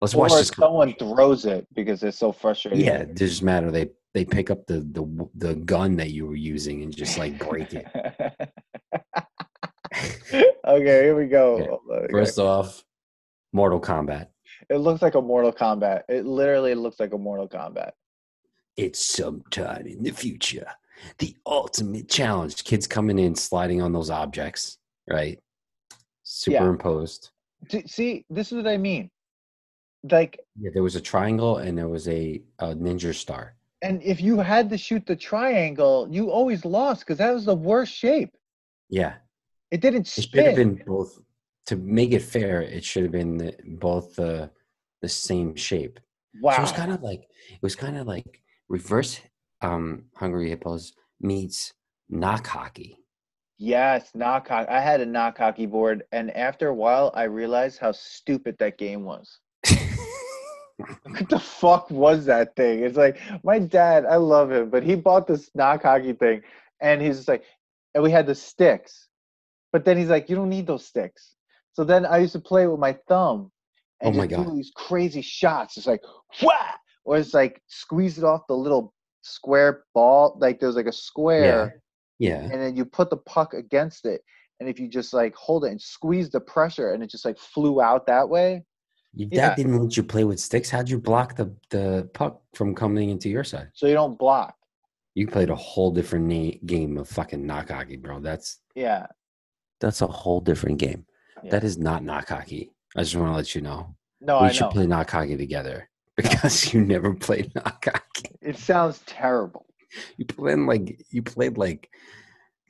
Let's Or watch this. someone throws it because it's so frustrating. Yeah, it doesn't matter. They they pick up the the the gun that you were using and just like break it. okay, here we go. Okay. Oh First off, Mortal Kombat. It looks like a Mortal Kombat. It literally looks like a Mortal Kombat. It's sometime in the future. The ultimate challenge. Kids coming in, sliding on those objects, right? Superimposed. D- See, this is what I mean. Like, Yeah, there was a triangle and there was a, a ninja star. and if you had to shoot the triangle, you always lost because that was the worst shape. Yeah, It didn't it should have been both. To make it fair, it should have been the, both the the same shape. Wow. So it was kind of like it was kind of like reverse um Hungry Hippos meets knock hockey. yes, knock hockey. I had a knock hockey board, and after a while, I realized how stupid that game was. What the fuck was that thing? It's like my dad, I love him, but he bought this knock hockey thing and he's just like, and we had the sticks. But then he's like, you don't need those sticks. So then I used to play with my thumb and Oh my just do God. these crazy shots. It's like, wha! Or it's like squeeze it off the little square ball. Like there's like a square yeah. and then you put the puck against it. And if you just like hold it and squeeze the pressure and it just like flew out that way. Your dad Yeah. didn't let you play with sticks. How'd you block the, the puck from coming into your side? So you don't block. You played a whole different na- game of fucking knock hockey, bro. That's Yeah. That's a whole different game. Yeah. That is not knock hockey. I just want to let you know. No, we I should know. play knock hockey together because you never played knock hockey. It sounds terrible. You played like you played like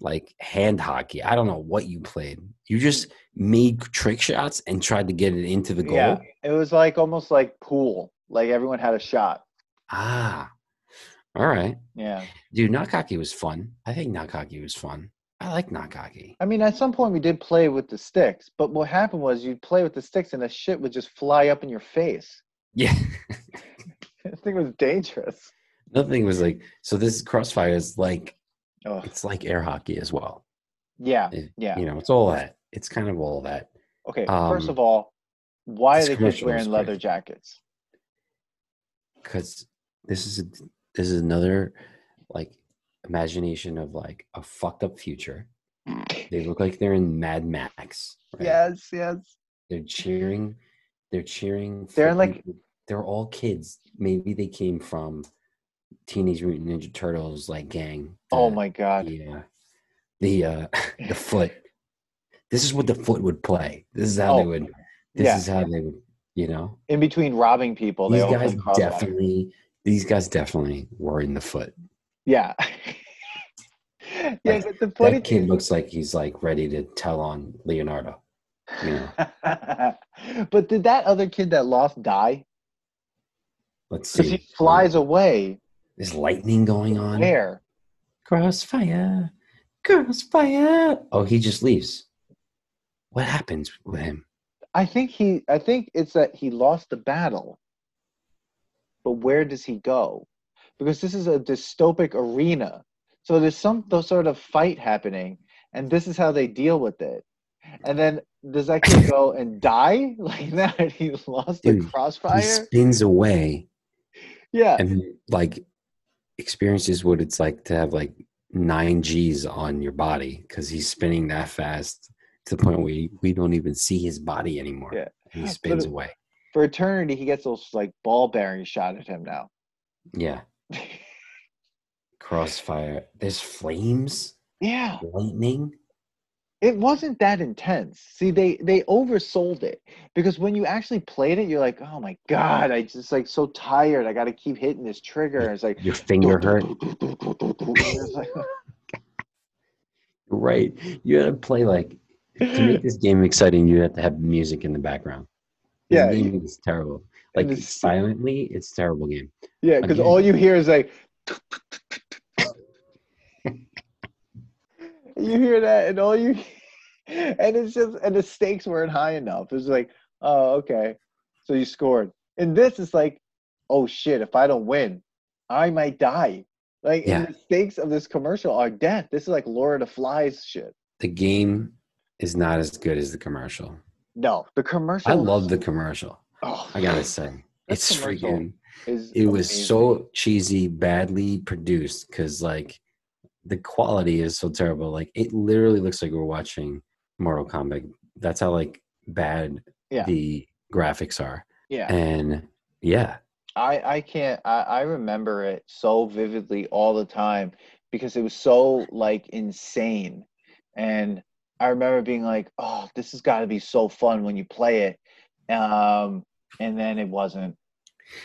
like hand hockey. I don't know what you played. You just made trick shots and tried to get it into the goal. Yeah, it was like almost like pool. Like everyone had a shot. Ah, all right, Yeah. dude. Knock hockey was fun. I think knock hockey was fun. I like hockey. I mean, at some point we did play with the sticks, but what happened was you'd play with the sticks and the shit would just fly up in your face. Yeah. I think it was dangerous. Another thing was like, so this crossfire is like Oh, it's like air hockey as well. yeah, It- yeah. You know, it's all that. It's kind of all that. Okay, first um, of all, why are they kids wearing leather jackets? because this is a, this is another like imagination of like a fucked up future. They look like they're in Mad Max. right? Yes, yes. they're cheering. They're cheering. They're like- people- they're all kids. Maybe they came from Teenage Mutant Ninja Turtles like gang. Oh the- my god. The uh, the uh, the foot. This is what the foot would play. This is how they Oh, would. This yeah, is how they would. You know. In between robbing people, these guys definitely these guys definitely were in the foot Yeah. yeah, Like, the funny that kid looks like he's like ready to tell on leonardo you know but did that other kid that lost die? let's see he flies away. is lightning going on Where? crossfire crossfire oh he just leaves what happens with him I think he. I think it's that he lost the battle. But where does he go? Because this is a dystopic arena, so there's some sort of fight happening, and this is how they deal with it. And then does that kid go and die like that? He lost the Dude, he spins away Yeah. and like experiences what it's like to have like nine G's on your body because he's spinning that fast to the point where we, we don't even see his body anymore. Yeah. He spins But- away. For eternity, he gets those like ball bearings shot at him now. Yeah. Crossfire. There's flames, yeah. lightning. It wasn't that intense. See, they they oversold it because when you actually played it, you're like, oh my god, I just like so tired. I got to keep hitting this trigger. And it's like Your finger hurt. Like- Right. You had to play like to make this game exciting. You have to have music in the background. Yeah, it's terrible. Like it's- silently, it's a terrible game. yeah, because all you hear is like. you hear that, and all you, and it's just, and the stakes weren't high enough. It's like, oh, okay, so you scored. And this is like, oh shit, if I don't win, I might die. Like, and Yeah. the stakes of this commercial are death. This is like Lord of the Flies shit. The game is not as good as the commercial. No, the commercial. I love the commercial. Oh, I gotta say, it's freaking. is It was amazing. so cheesy, badly produced because like the quality is so terrible. Like it literally looks like we're watching Mortal Kombat. That's how like bad Yeah. the graphics are. yeah. And yeah, I I can't I, I remember it so vividly all the time because it was so like insane and I remember being like oh this has got to be so fun when you play it um and then it wasn't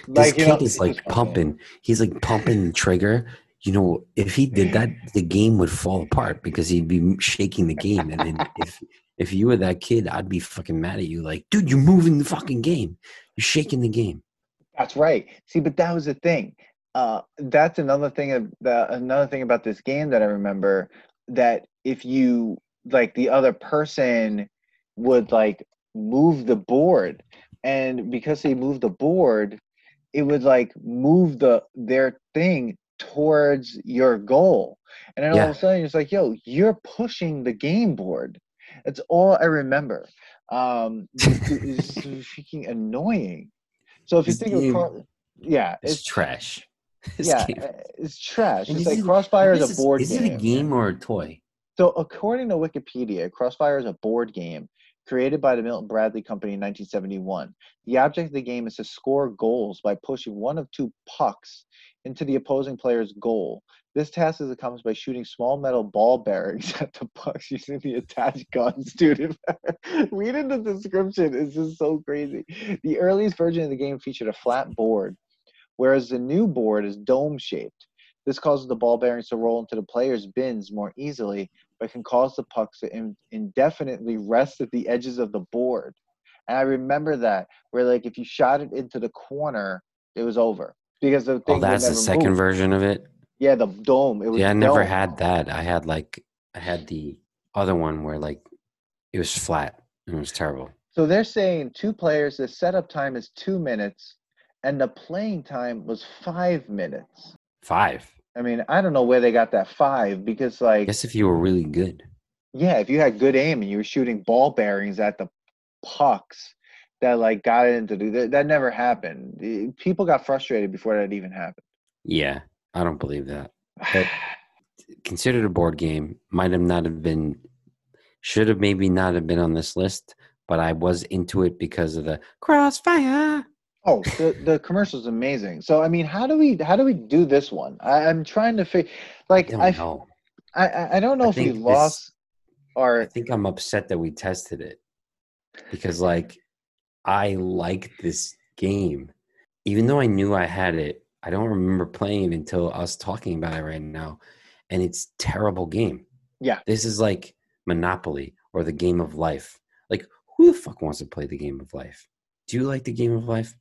this you kid know, is like pumping. He's like pumping the trigger. You know, if he did that, the game would fall apart because he'd be shaking the game. And then if if you were that kid, I'd be fucking mad at you. Like, dude, you're moving the fucking game. You're shaking the game. That's right. See, but that was the thing. Uh, that's another thing. Of the, another thing about this game that I remember that if you like the other person would like move the board, and because they moved the board, it would like move the their thing towards your goal, and then all of a sudden it's like, yo, you're pushing the game board. That's all I remember. Um, it's freaking annoying. So if you think game- of yeah, It's, it's trash. Yeah, game- uh, it's trash. And It's is like Crossfire is a board is game. it a game or a toy? So according to Wikipedia, Crossfire is a board game created by the Milton Bradley Company in 1971. The object of the game is to score goals by pushing one of two pucks into the opposing player's goal. This task is accomplished by shooting small metal ball bearings at the pucks using the attached guns. Dude, reading the description is just so crazy. The earliest version of the game featured a flat board, whereas the new board is dome shaped. This causes the ball bearings to roll into the player's bins more easily, but can cause the pucks to in- indefinitely rest at the edges of the board. And I remember that, where like if you shot it into the corner, it was over because the oh, thing Oh, that's the second move. version of it. Yeah, the dome. It was Yeah, I never dome. had that. I had like I had the other one where like it was flat and it was terrible. So they're saying two players. The setup time is two minutes, and the playing time was five minutes. Five. I mean, I don't know where they got that five because, I like, guess if you were really good. yeah, if you had good aim and you were shooting ball bearings at the pucks that like got into the, that, that never happened. People got frustrated before that even happened. Yeah, I don't believe that. But considered a board game. Might have not have been. Should have maybe not have been on this list, but I was into it because of the crossfire. Oh, the the commercial's amazing. So I mean, how do we how do we do this one? I, I'm trying to figure. I Like don't I, know. I I I don't know I if we this- lost Or I think I'm upset that we tested it because, like, I like this game, even though I knew I had it. I don't remember playing it until us talking about it right now, and it's terrible game. Yeah. this is like Monopoly or the Game of Life. Like, who the fuck wants to play the Game of Life? Do you like the Game of Life?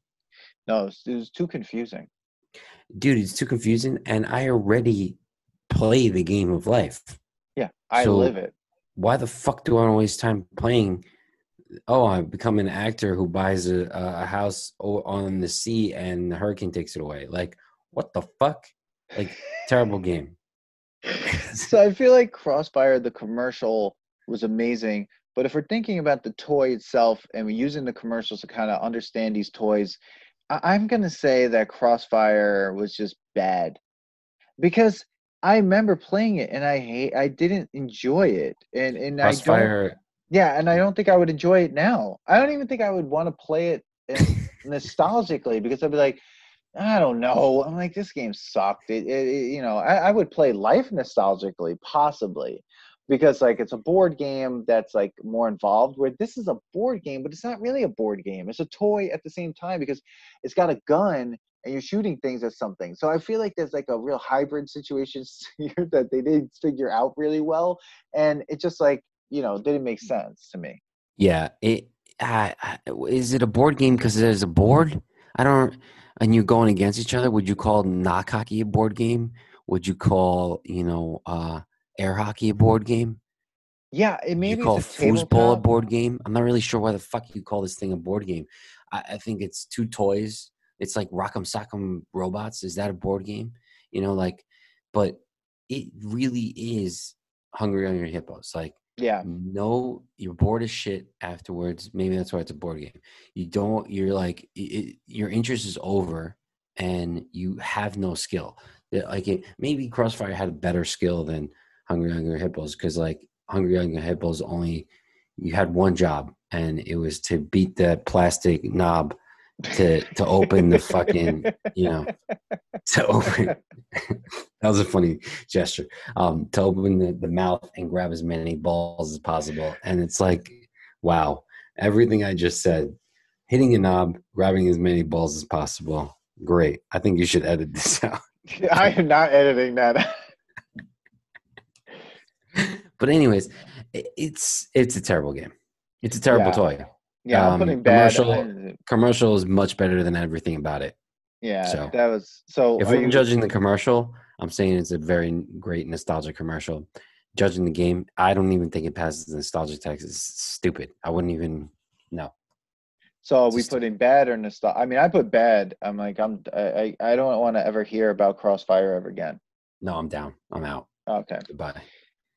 no, it was, too confusing. Dude, it's too confusing, and I already play the Game of Life. Yeah, I So- live it. why the fuck do I want to waste time playing? Oh, I become an actor who buys a, a house on the sea and the hurricane takes it away. Like, what the fuck? Like, terrible game. so I feel like Crossfire, the commercial was amazing. But if we're thinking about the toy itself and we're using the commercials to kind of understand these toys, I- I'm gonna say that Crossfire was just bad because I remember playing it and I hate I didn't enjoy it and and I don't Crossfire. Yeah and I don't think I would enjoy it now. I don't even think I would want to play it eh, nostalgically because I'd be like I don't know. I'm like this game sucked. It, it, it- you know I, I would play Life nostalgically possibly because like it's a board game that's like more involved where this is a board game but it's not really a board game it's a toy at the same time because it's got a gun and you're shooting things at something so i feel like there's like a real hybrid situation here that they didn't figure out really well and it just like you know didn't make sense to me Yeah. It. Uh, is it a board game because there's a board? I don't. And you're going against each other. Would you call knock hockey a board game? Would you call you know uh, air hockey a board game? yeah it maybe you call it's a foosball a board game? I'm not really sure why the fuck you call this thing a board game. I, I think it's two toys. It's like Rock'em Sock'em Robots. Is that a board game? You know, like, but it really is Hungry on Your Hippos. Like, yeah no, you're bored as shit afterwards. Maybe that's why it's a board game. You don't. You're like, it, your interest is over, and you have no skill. Like, it, maybe Crossfire had a better skill than Hungry Hungry Hippos because, like, Hungry Hungry Hippos only you had one job, and it was to beat that plastic knob to to open the fucking you know to open that was a funny gesture. Um to open the, the mouth and grab as many balls as possible. And it's like wow everything i just said hitting a knob grabbing as many balls as possible. Great. I think you should edit this out. I am not editing that. But anyways it's it's a terrible game. It's a terrible Yeah. toy yeah i'm Um, putting bad commercial- commercial is much better than everything about it yeah So, that was so if we're you- judging the commercial, I'm saying it's a very great nostalgia commercial. Judging the game, I don't even think it passes the nostalgia test. It's stupid. I wouldn't even. No. So are we put in bad or nostalgia? I mean, I put bad. I'm like, I'm, I, I don't want to ever hear about Crossfire ever again. No, I'm down. I'm out. Okay, Goodbye.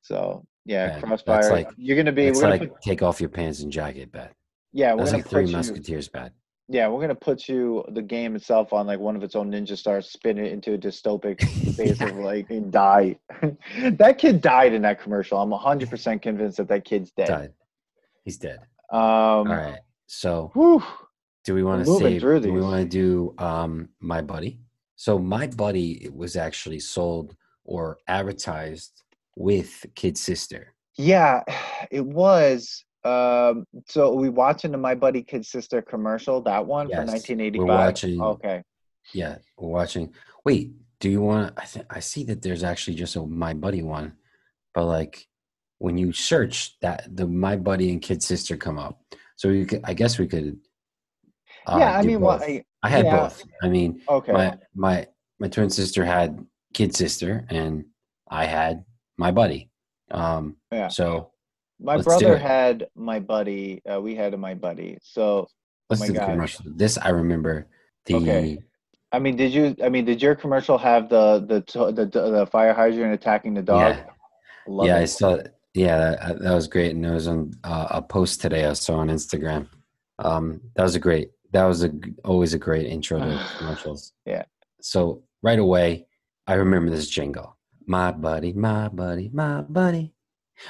so yeah, Bad. That's Crossfire. like- you're gonna be. Gonna like put, take off your pants and jacket bad. Yeah, we're That's gonna like Three put you. Bad. Yeah, we're gonna put you the game itself on like one of its own ninja stars, spin it into a dystopic space of like and die. that kid died in that commercial. I'm 100 percent convinced that that kid's dead. Died. He's dead. Um, All right. So whew, do we want to save? through Do we want to do um my buddy? So my buddy was actually sold or advertised with Kid Sister. Yeah, it was. Um, so we watching the My Buddy Kid Sister commercial, that one Yes, from we're 1985. watching- Okay. Yeah, we're watching. Wait, do you want? I think I see that there's actually just a my buddy one, but like when you search that, the my buddy and kid sister come up. So we could, I guess we could. uh, yeah, I mean, both. I, I had yeah. both. I mean, okay. my my my twin sister had kid sister, and I had my buddy. Um, Yeah. So my let's brother had my buddy. Uh, we had my buddy. So let's my do the commercial. This I remember. The Okay. I mean, did you? I mean, did your commercial have the the the the, fire hydrant attacking the dog? Yeah. Love yeah, I it. saw. Yeah, that, that was great, and it was on uh, a post today I saw on Instagram. Um, that was a great. That was a always a great intro to commercials. Yeah. So right away, I remember this jingle. My buddy, my buddy, my buddy.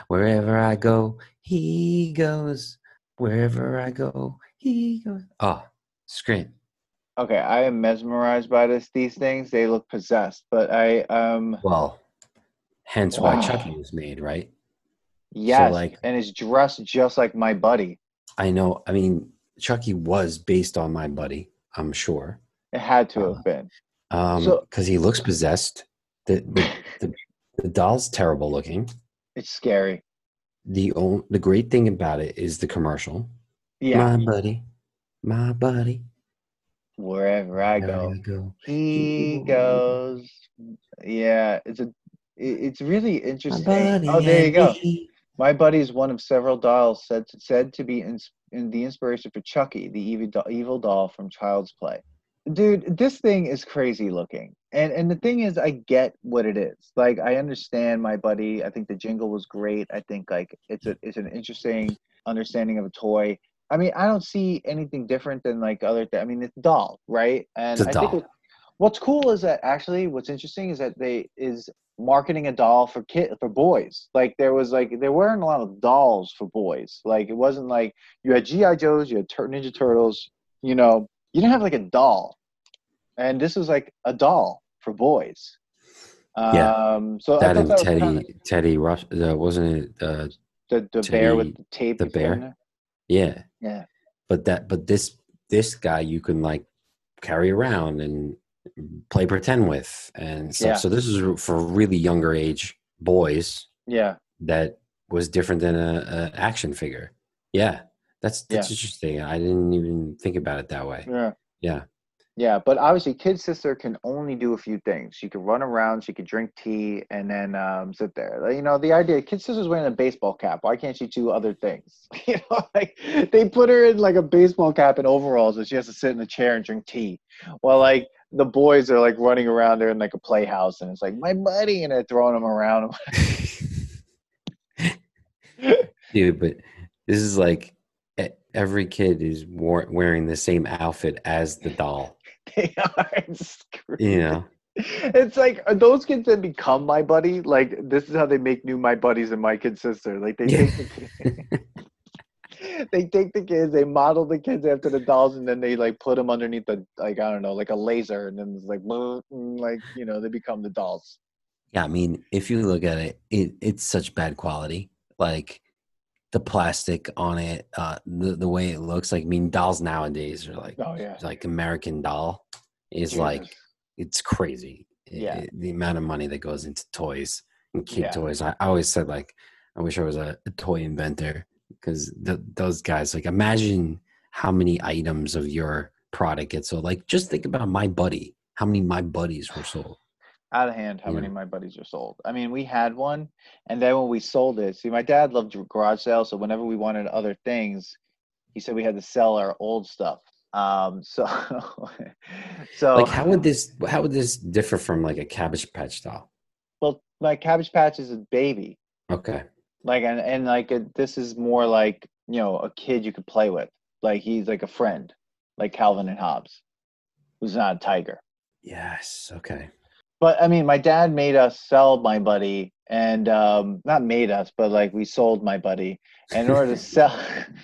Wherever I go, he goes. Wherever I go, he goes. Oh, it's great. Okay, I am mesmerized by this. These things they look possessed, but I um Well, hence why Wow. Chucky was made, right? yes, like- and it's dressed just like my buddy. I know. I mean, Chucky was based on my buddy. I'm sure. It had to Uh, have been. Um, So- because he looks possessed. The, the the doll's terrible looking. It's scary. The only, the great thing about it is the commercial. Yeah. My buddy, my buddy. Wherever I go, I go. he goes. Yeah, it's a. It's really interesting. Oh, there you go. me. My buddy is one of several dolls said said to be in, in the inspiration for Chucky, the evil doll, evil doll from Child's Play. Dude, this thing is crazy looking, and and the thing is, I get what it is. Like, I understand my buddy. I think the jingle was great. I think like it's a it's an interesting understanding of a toy. I mean, I don't see anything different than like other. Th- I mean, it's a doll, right? And It's a I doll. think what- what's cool is that actually, what's interesting is that they is marketing a doll for kid for boys. Like there was like there weren't a lot of dolls for boys. Like it wasn't like you had GI Joes, you had Tur- Ninja Turtles. You know, you didn't have like a doll, and this was like a doll for boys. Yeah. Um, so That and that Teddy kinda- Teddy Ruxpin uh, wasn't it? Uh, the the bear with the tape. the you fit in bear? yeah, Yeah. but that but this this guy you can like carry around and play pretend with and stuff. Yeah. So this is for really younger age boys Yeah. that was different than a, a action figure. Yeah, that's that's Yeah. interesting. I didn't even think about it that way. Yeah. Yeah, Yeah, but obviously, Kid Sister can only do a few things. She could run around, she could drink tea, and then um, sit there. You know, the idea Kid Sister's wearing a baseball cap. Why can't she do other things? You know, like they put her in like a baseball cap and overalls, and she has to sit in a chair and drink tea. While like the boys are like running around there in like a playhouse, and it's like my buddy, and they're throwing them around. dude. But this is like every kid is wearing the same outfit as the doll. they are. You. It's like are those kids that become my buddy. Like this is how they make new my buddies and my kid sister. Like they Yeah. take the, they take the kids, they model the kids after the dolls, and then they like put them underneath the like I don't know, like a laser, and then it's like like you know they become the dolls. Yeah, I mean, if you look at it, it it's such bad quality. Like the plastic on it, uh, the the way it looks. Like, I mean, dolls nowadays are like Oh yeah, like American Doll is like it's crazy. Yeah. I- the amount of money that goes into toys and kid Yeah. toys. I, I always said like, I wish I was a, a toy inventor because th- those guys like imagine how many items of your product get sold. Like, just think about my buddy. How many my buddies were sold? Out of hand how Yeah. many of my buddies are sold. I mean, we had one, and then when we sold it, see, my dad loved garage sales, so whenever we wanted other things, he said we had to sell our old stuff. Um, so, so Like, how would this? How would this differ from like a Cabbage Patch doll? well, my Cabbage Patch is a baby, Okay. like, and and like a, this is more like you know a kid you could play with, like he's like a friend, like Calvin and Hobbes, who's not a tiger. Yes. Okay. But I mean, my dad made us sell my buddy, and um, not made us, but like we sold my buddy. In order to sell,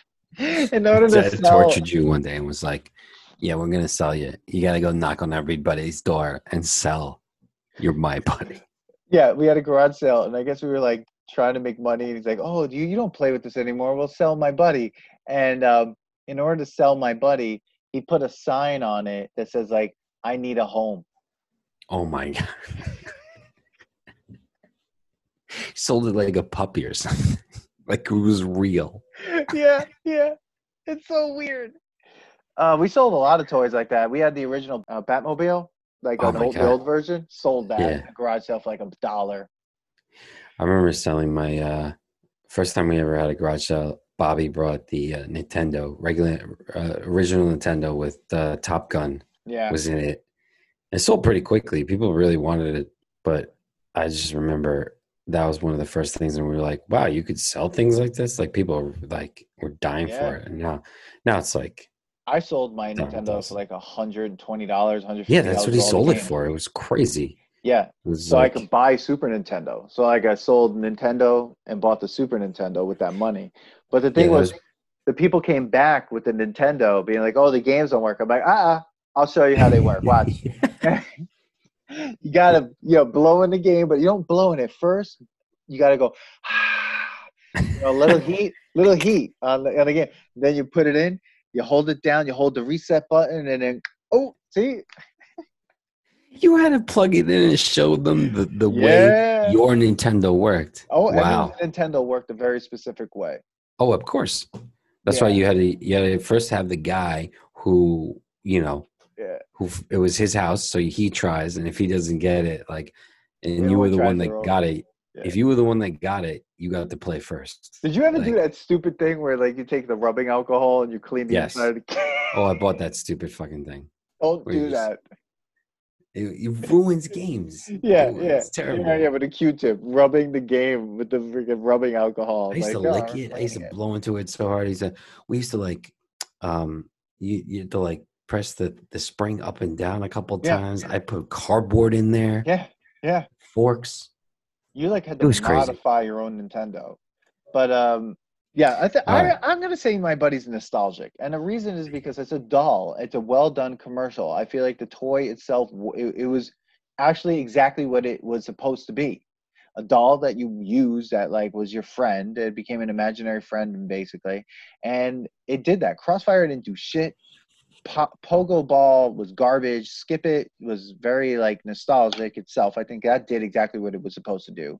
in order to sell, tortured you one day and was like, "Yeah, we're gonna sell you. You got to go knock on everybody's door and sell your my buddy." yeah, we had a garage sale, and I guess we were like trying to make money. And he's like, "Oh, you you don't play with this anymore. We'll sell my buddy." And um, in order to sell my buddy, he put a sign on it that says like, "I need a home." Oh my god! Sold it like a puppy or something, like it was real. yeah, yeah. It's so weird. Uh, we sold a lot of toys like that. We had the original uh, Batmobile, like Oh an old build version. Sold that Yeah. garage sale for like a dollar. I remember selling my uh, first time we ever had a garage sale. Bobby brought the uh, Nintendo, regular, uh, original Nintendo with uh, Top Gun Yeah, was in it. It sold pretty quickly. People really wanted it, but I just remember that was one of the first things, and we were like, "Wow, you could sell things like this!" Like people were like were dying Yeah. for it, and now, now it's like, I sold my Nintendo for like a hundred twenty dollars, hundred. yeah, that's what he sold it for. It was crazy. Yeah, was so like, I could buy Super Nintendo. So like I sold Nintendo and bought the Super Nintendo with that money. But the thing Yeah, that was, the people came back with the Nintendo, being like, "Oh, the games don't work." I'm like, "Ah, uh I'll show you how they work. Watch." you gotta you know blow in the game, but you don't blow in it first. You gotta go you know, little heat, little heat on the, on the game. Then you put it in, you hold it down, you hold the reset button, and then oh, see, you had to plug it in and show them the, the way your Nintendo worked. Oh, wow. Nintendo worked a very specific way. Oh, of course. That's why you had to you had to first have the guy who you know Yeah, who it was his house, so he tries, and if he doesn't get it, like, and you were the one that got it. Yeah. If you were the one that got it, you got to play first. Did you ever do that stupid thing where like you take the rubbing alcohol and you clean the Yes. inside of the can? Oh, I bought that stupid fucking thing. Don't do that. It, it ruins games. Yeah, yeah, it's terrible. yeah, yeah. With a Q-tip, rubbing the game with the freaking rubbing alcohol. I used to lick "Oh, it. I used to blow into it so hard. He said we used to like Um, you you had to like press the the spring up and down a couple Yeah. times. I put cardboard in there, Yeah, yeah. forks. You like had to was crazy. modify your own Nintendo. But um yeah, I th- All I. I'm gonna say my buddy's nostalgic, and the reason is because it's a doll. It's a well done commercial. I feel like the toy itself, it, it was actually exactly what it was supposed to be. A doll that you used that like was your friend. It became an imaginary friend basically, and it did that. Crossfire didn't do shit. Po- Pogo Bal was garbage. Skip It was very like nostalgic itself. I think that did exactly what it was supposed to do,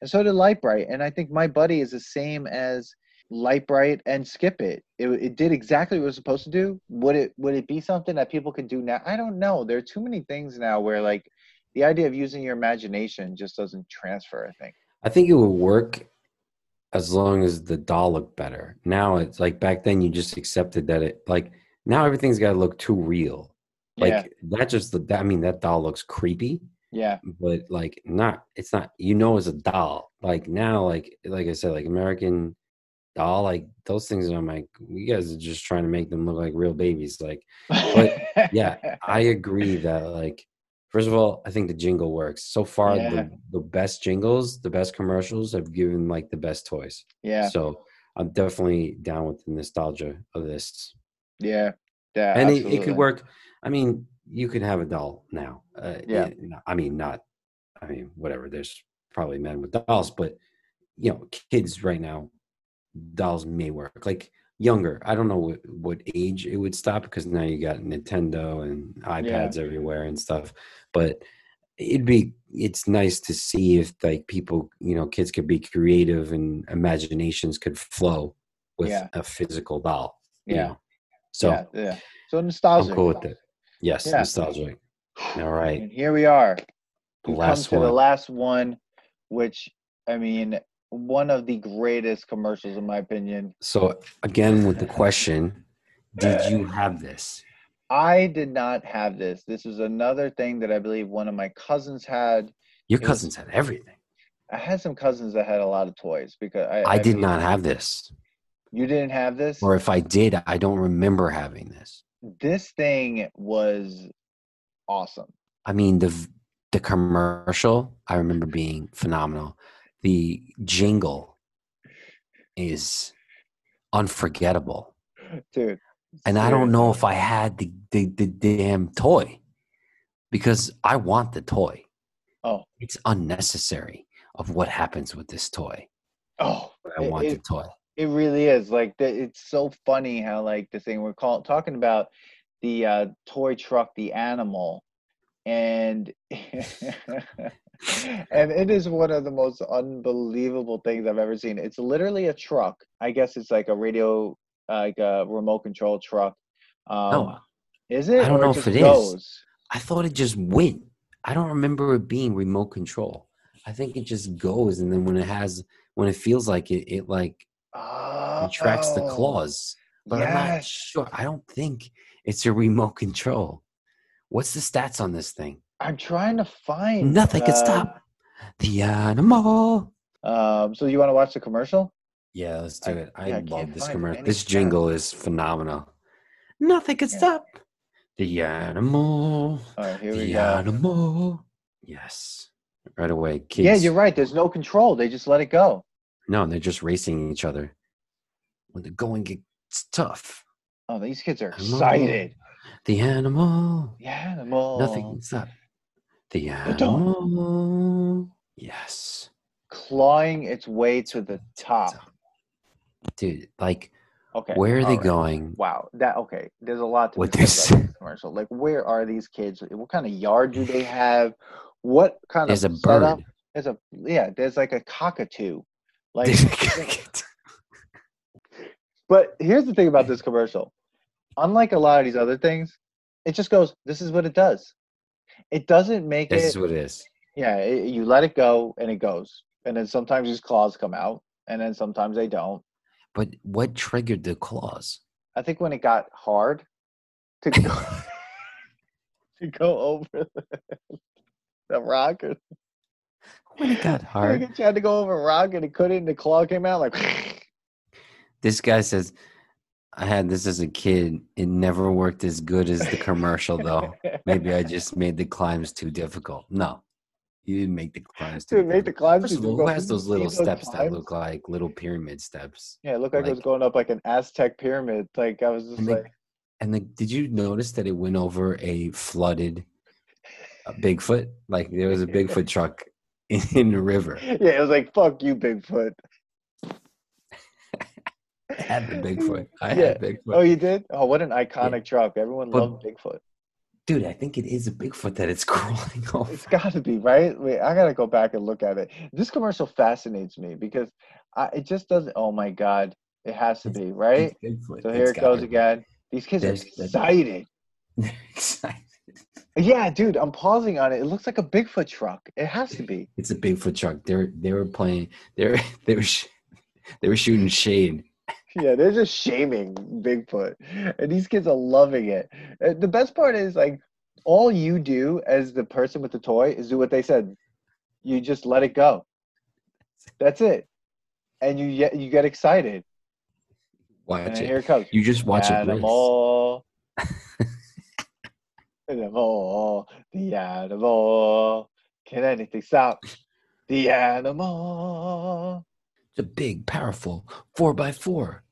and so did Lite Brite. And I think my buddy is the same as Lite Brite and Skip It. It it did exactly what it was supposed to do. Would it would it be something that people could do now? I don't know. There are too many things now where like the idea of using your imagination just doesn't transfer. I think. I think it would work as long as the doll looked better. Now it's like back then you just accepted that it like now everything's got to look too real. Like yeah, that just the that, I mean that doll looks creepy, yeah, but like not it's not you know it's a doll. Like now like like I said like American doll like those things I'm like you guys are just trying to make them look like real babies like But, yeah, I agree that like first of all, I think the jingle works. So far Yeah. the, the best jingles, the best commercials have given like the best toys. yeah, So I'm definitely down with the nostalgia of this. Yeah, yeah. and it, it could work. I mean, you could have a doll now. Uh, Yeah. I mean, not. I mean, whatever. There's probably men with dolls, but you know, kids right now, dolls may work. Like younger, I don't know what, what age it would stop because now you got Nintendo and iPads everywhere and stuff. But it'd be it's nice to see if like people, you know, kids could be creative and imaginations could flow with Yeah. a physical doll. Yeah. know? So yeah, yeah. So I'm nostalgic. cool with it. Yes, Yeah. nostalgic. All right. And here we are. The We've last come to the one. last one, which I mean, one of the greatest commercials in my opinion. So again with the question, did you have this? I did not have this. This is another thing that I believe one of my cousins had. Your It was- cousins had everything. I had some cousins that had a lot of toys because I, I did mean, not have this. You didn't have this. Or if I did, I don't remember having this. This thing was awesome. I mean the the commercial I remember being phenomenal. The jingle is unforgettable. Dude. And I don't know if. I had the, the, the damn toy because I want the toy. Oh, It's unnecessary of what happens with this toy. oh, I It- want the toy. It really is like the, it's so funny how like the thing we're call, talking about the uh, toy truck, the animal, and and it is one of the most unbelievable things I've ever seen. It's literally a truck. I guess it's like a radio, uh, like a remote control truck. Um, No, is it? I don't know just if it is. goes? I thought it just went. I don't remember it being remote control. I think it just goes, and then when it has, when it feels like it, it like retracts the Oh, claws. But I'm not sure. I don't think it's a remote control. What's the stats on this thing? I'm trying to find. Nothing can uh, stop the animal. Um, so you want to watch the commercial? Yeah, let's do I- it. I yeah, I love this commercial. This jingle is phenomenal. Nothing can Yeah. stop the animal. All right, here we The go. animal. Yes. Right away. Kids. Yeah, you're right. There's no control. They just let it go. No, they're just racing each other. When the going gets tough. Oh, these kids are Animal. excited. The animal. Yeah, animal. Nothing can stop. The animal. Yes. clawing its way to the top. Dude, like, Okay. where are they right. going? Wow. That okay. There's a lot to discuss this- commercial. Like, where are these kids? What kind of yard do they have? What kind There's a of setup? bird. There's a yeah. There's like a cockatoo. Like, but here's the thing about this commercial. Unlike a lot of these other things, it just goes. This is what it does. It doesn't make it this it. is what it is. yeah, it, you let it go and it goes. And then sometimes these claws come out, and then sometimes they don't. But what triggered the claws? I think when it got hard to go to go over the, the rock, or When it got hard, it tried to go over a rock and it couldn't, and the claw came out like. this guy says, I had this as a kid. It never worked as good as the commercial, though. Maybe I just made the climbs too difficult. No, you didn't make the climbs too. Dude, make the climbs. First of all, who has those little those steps that look like little pyramid steps? Yeah, it looked like, it was going up like an Aztec pyramid. Like I was just And like, And the, did you notice that it went over a flooded Bigfoot? Like there was a Bigfoot truck in, in the river. yeah, it was like, fuck you, Bigfoot. I had the Bigfoot. I Yeah. had Bigfoot. Oh, you did? Oh, what an iconic truck. Everyone But- loved Bigfoot. Dude, I think it is a Bigfoot that it's crawling over. It's got to be right. Wait, I gotta go back and look at it. This commercial fascinates me because I, it just doesn't. Oh my god, it has to It's- be right. So here It's it goes again. These kids are There's- there's- excited. They're excited. Yeah, dude, I'm pausing on it. It looks like a Bigfoot truck. It has to be. It's a Bigfoot truck. They're they were playing. They were they were sh- they were shooting shade. Yeah, they're just shaming Bigfoot, and these kids are loving it. The best part is like all you do as the person with the toy is do what they said. You just let it go. That's it, and you get you get excited. Watch And it. here it comes. You just watch it. animal. animal, the animal. Can anything stop the animal? It's a big, powerful four by four.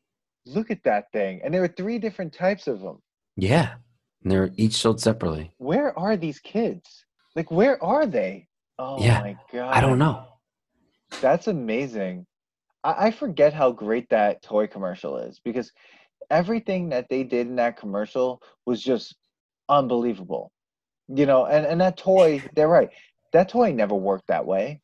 Look at that thing. And there are three different types of them. Yeah, and they're each sold separately. Where are these kids? Like, where are they? Oh Yeah, my God. I don't know. That's amazing. I, I forget how great that toy commercial is because everything that they did in that commercial was just unbelievable. You know, and, and that toy, they're right. That toy never worked that way.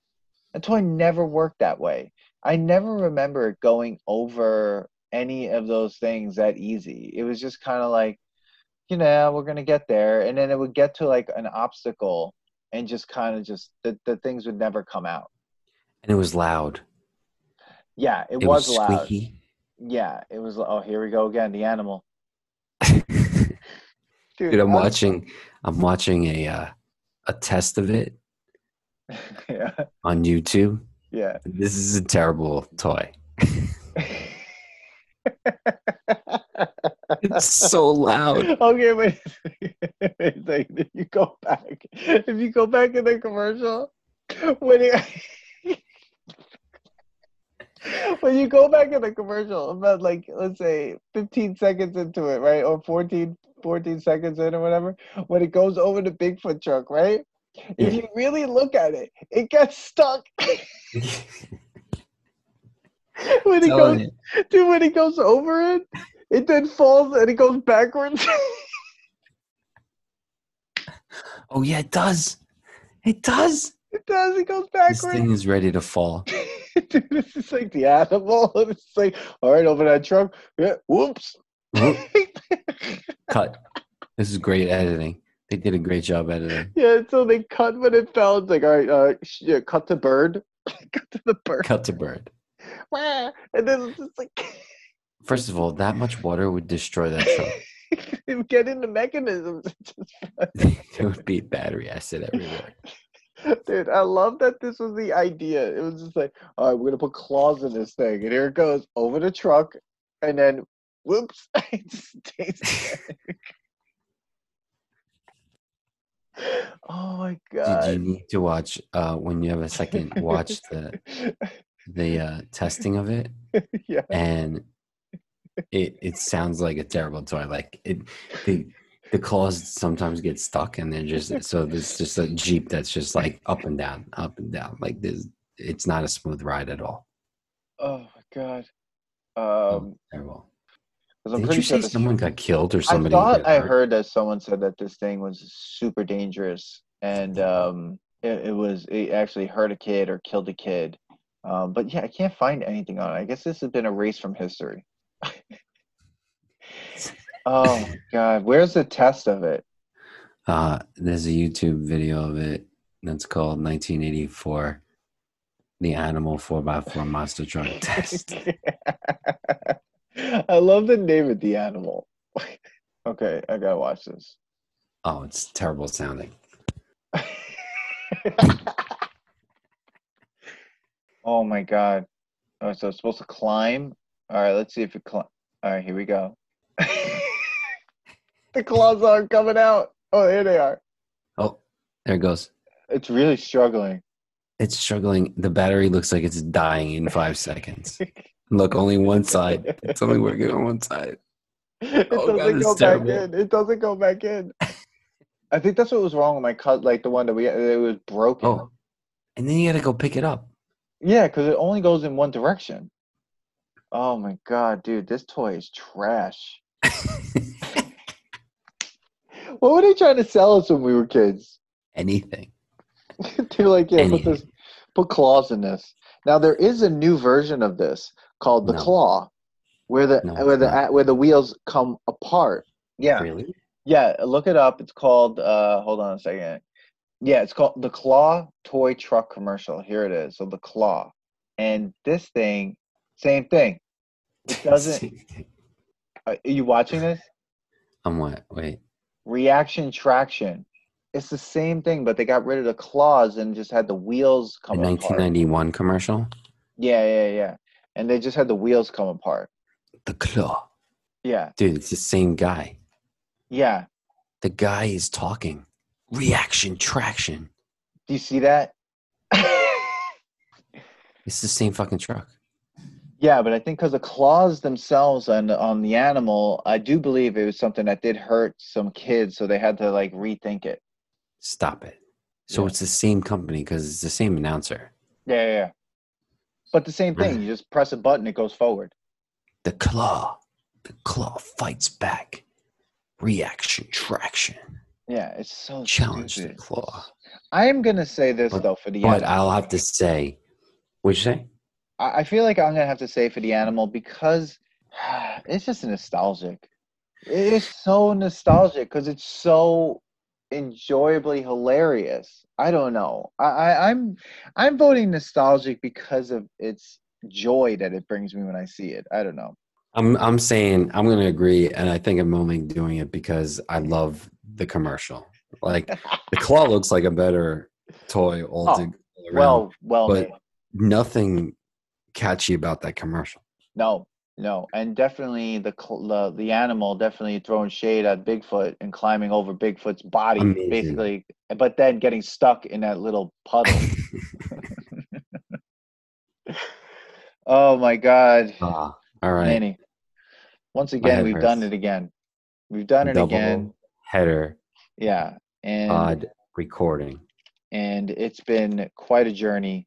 That toy never worked that way. I never remember it going over any of those things that easy. It was just kind of like, you know, we're gonna get there, and then it would get to like an obstacle, and just kind of just the, the things would never come out. And it was loud. Yeah, it, It was, was loud. Yeah, it was. Oh, here we go again. The animal. Dude, I'm watching. I'm watching a uh, a test of it yeah, on YouTube. yeah. This is a terrible toy. It's so loud. okay, wait. wait. If you go back, if you go back in the commercial, when you when you go back in the commercial, about like let's say 15 seconds into it, right, or 14, 14 seconds in or whatever, when it goes over the Bigfoot truck, right? If you really look at it, it gets stuck. when it goes, you. dude, when it goes over it, it then falls and it goes backwards. Oh yeah, it does. It does. it does. It goes backwards. This thing is ready to fall. dude, this is like the animal. It's like, all right, over that truck. Yeah, whoops. Whoop. Cut. This is great editing. They did a great job editing. yeah, so they cut when it fell. It's like, all right, uh, sh- yeah, cut to bird. cut to the bird. Cut to bird. Wah. And then it's just like, First of all, that much water would destroy that truck. It would get in the mechanisms. There would be battery acid everywhere. Dude, I love that this was the idea. It was just like, all right, we're gonna put claws in this thing, and here it goes over the truck, and then whoops, it just oh my god! Did you need to watch uh, when you have a second? Watch the the uh, testing of it, yeah, and it it sounds like a terrible toy. Like it, the the claws sometimes get stuck, and they're just so there's just a jeep that's just like up and down, up and down. Like this, it's not a smooth ride at all. oh my god. Oh, Um, terrible. Did you say this- someone got killed or somebody? I thought I heard that someone said that this thing was super dangerous, and um, it, it was it actually hurt a kid or killed a kid. Um, but yeah, I can't find anything on it. I guess this has been erased from history. oh god, where's the test of it? Uh, there's a YouTube video of it that's called 1984, the Animal 4x4 Monster Truck Test. I love the name of the animal. okay, I gotta watch this. Oh, it's terrible sounding. oh my god. Oh, so it's supposed to climb? All right, let's see if it climb. All right, here we go. the claws aren't coming out. Oh, here they are. Oh, there it goes. It's really struggling. It's struggling. The battery looks like it's dying in five seconds. Look, only one side. It's only working on one side. it Oh, God, doesn't it's go back terrible. in. It doesn't go back in. I think that's what was wrong with my cut. Like the one that we it was broken. Oh, and then you got to go pick it up. Yeah, because it only goes in one direction. Oh my god, dude, this toy is trash. What were they trying to sell us when we were kids? Anything. They're like, yeah, put this, put claws in this. Now there is a new version of this called the No. claw, where the No, where the no. where the wheels come apart. Yeah, Really? yeah. Look it up. It's called. uh Hold on a second. Yeah, it's called the Claw toy truck commercial. Here it is. So the Claw, and this thing, same thing. It doesn't. Are you watching this? I'm what? Wait. Reaction traction. It's the same thing, but they got rid of the claws and just had the wheels A come apart. 1991 commercial? Yeah, yeah, yeah. And they just had the wheels come apart. The Claw. Yeah, Dude, it's the same guy. yeah. The guy is talking. Reaction traction. Do you see that? It's the same fucking truck. yeah, but I think because the claws themselves on on the animal, I do believe it was something that did hurt some kids, so they had to like rethink it. Stop it. So Yeah. it's the same company because it's the same announcer. Yeah, yeah, yeah. But the same thing, you just press a button, it goes forward. The claw. The claw fights back. Reaction traction. Yeah, it's so Challenge the claw. I am gonna say this But- though for the But animal. I'll have to say, what'd you say? I I feel like I'm gonna have to say for the animal because it's just nostalgic. It is so nostalgic because it's so enjoyably hilarious. I don't know. I, I I'm I'm voting nostalgic because of its joy that it brings me when I see it. I don't know. I'm I'm saying I'm gonna agree, and I think I'm only doing it because I love the commercial. Like the claw looks like a better toy Oh, to, all around. well, well, but- nothing catchy about that commercial. no, no, and definitely the the the animal definitely throwing shade at Bigfoot and climbing over Bigfoot's body, Amazing. basically, but then getting stuck in that little puddle. oh my God, Ah, all right. Manny! Once again, we've done it again. We've done it Double again. header Yeah, and pod recording. and it's been quite a journey.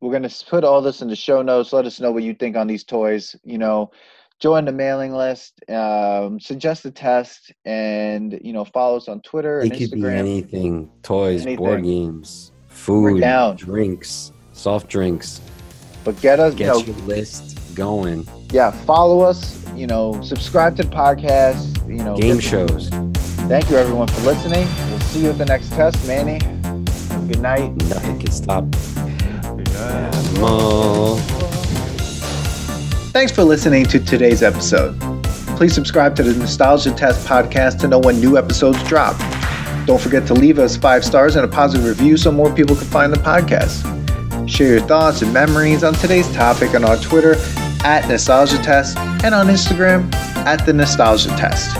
We're gonna put all this in the show notes. Let us know what you think on these toys. You know, join the mailing list, um, suggest a test, and you know, follow us on Twitter It and could be anything: toys, board games, food, drinks, soft drinks. But get us, you Get know, your list going. yeah, follow us. You know, subscribe to the podcast. You know, Game shows. Thank you everyone for listening. We'll see you at the next test, Manny. Good night. Nothing can stop. Thanks for listening to today's episode. Please subscribe to the Nostalgia Test podcast to know when new episodes drop. Don't forget to leave us five stars and a positive review so more people can find the podcast. Share your thoughts and memories on today's topic on our Twitter at Nostalgia Test and on Instagram at the Nostalgia Test.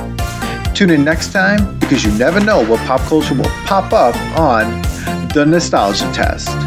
Tune in next time because you never know what pop culture will pop up on the Nostalgia Test.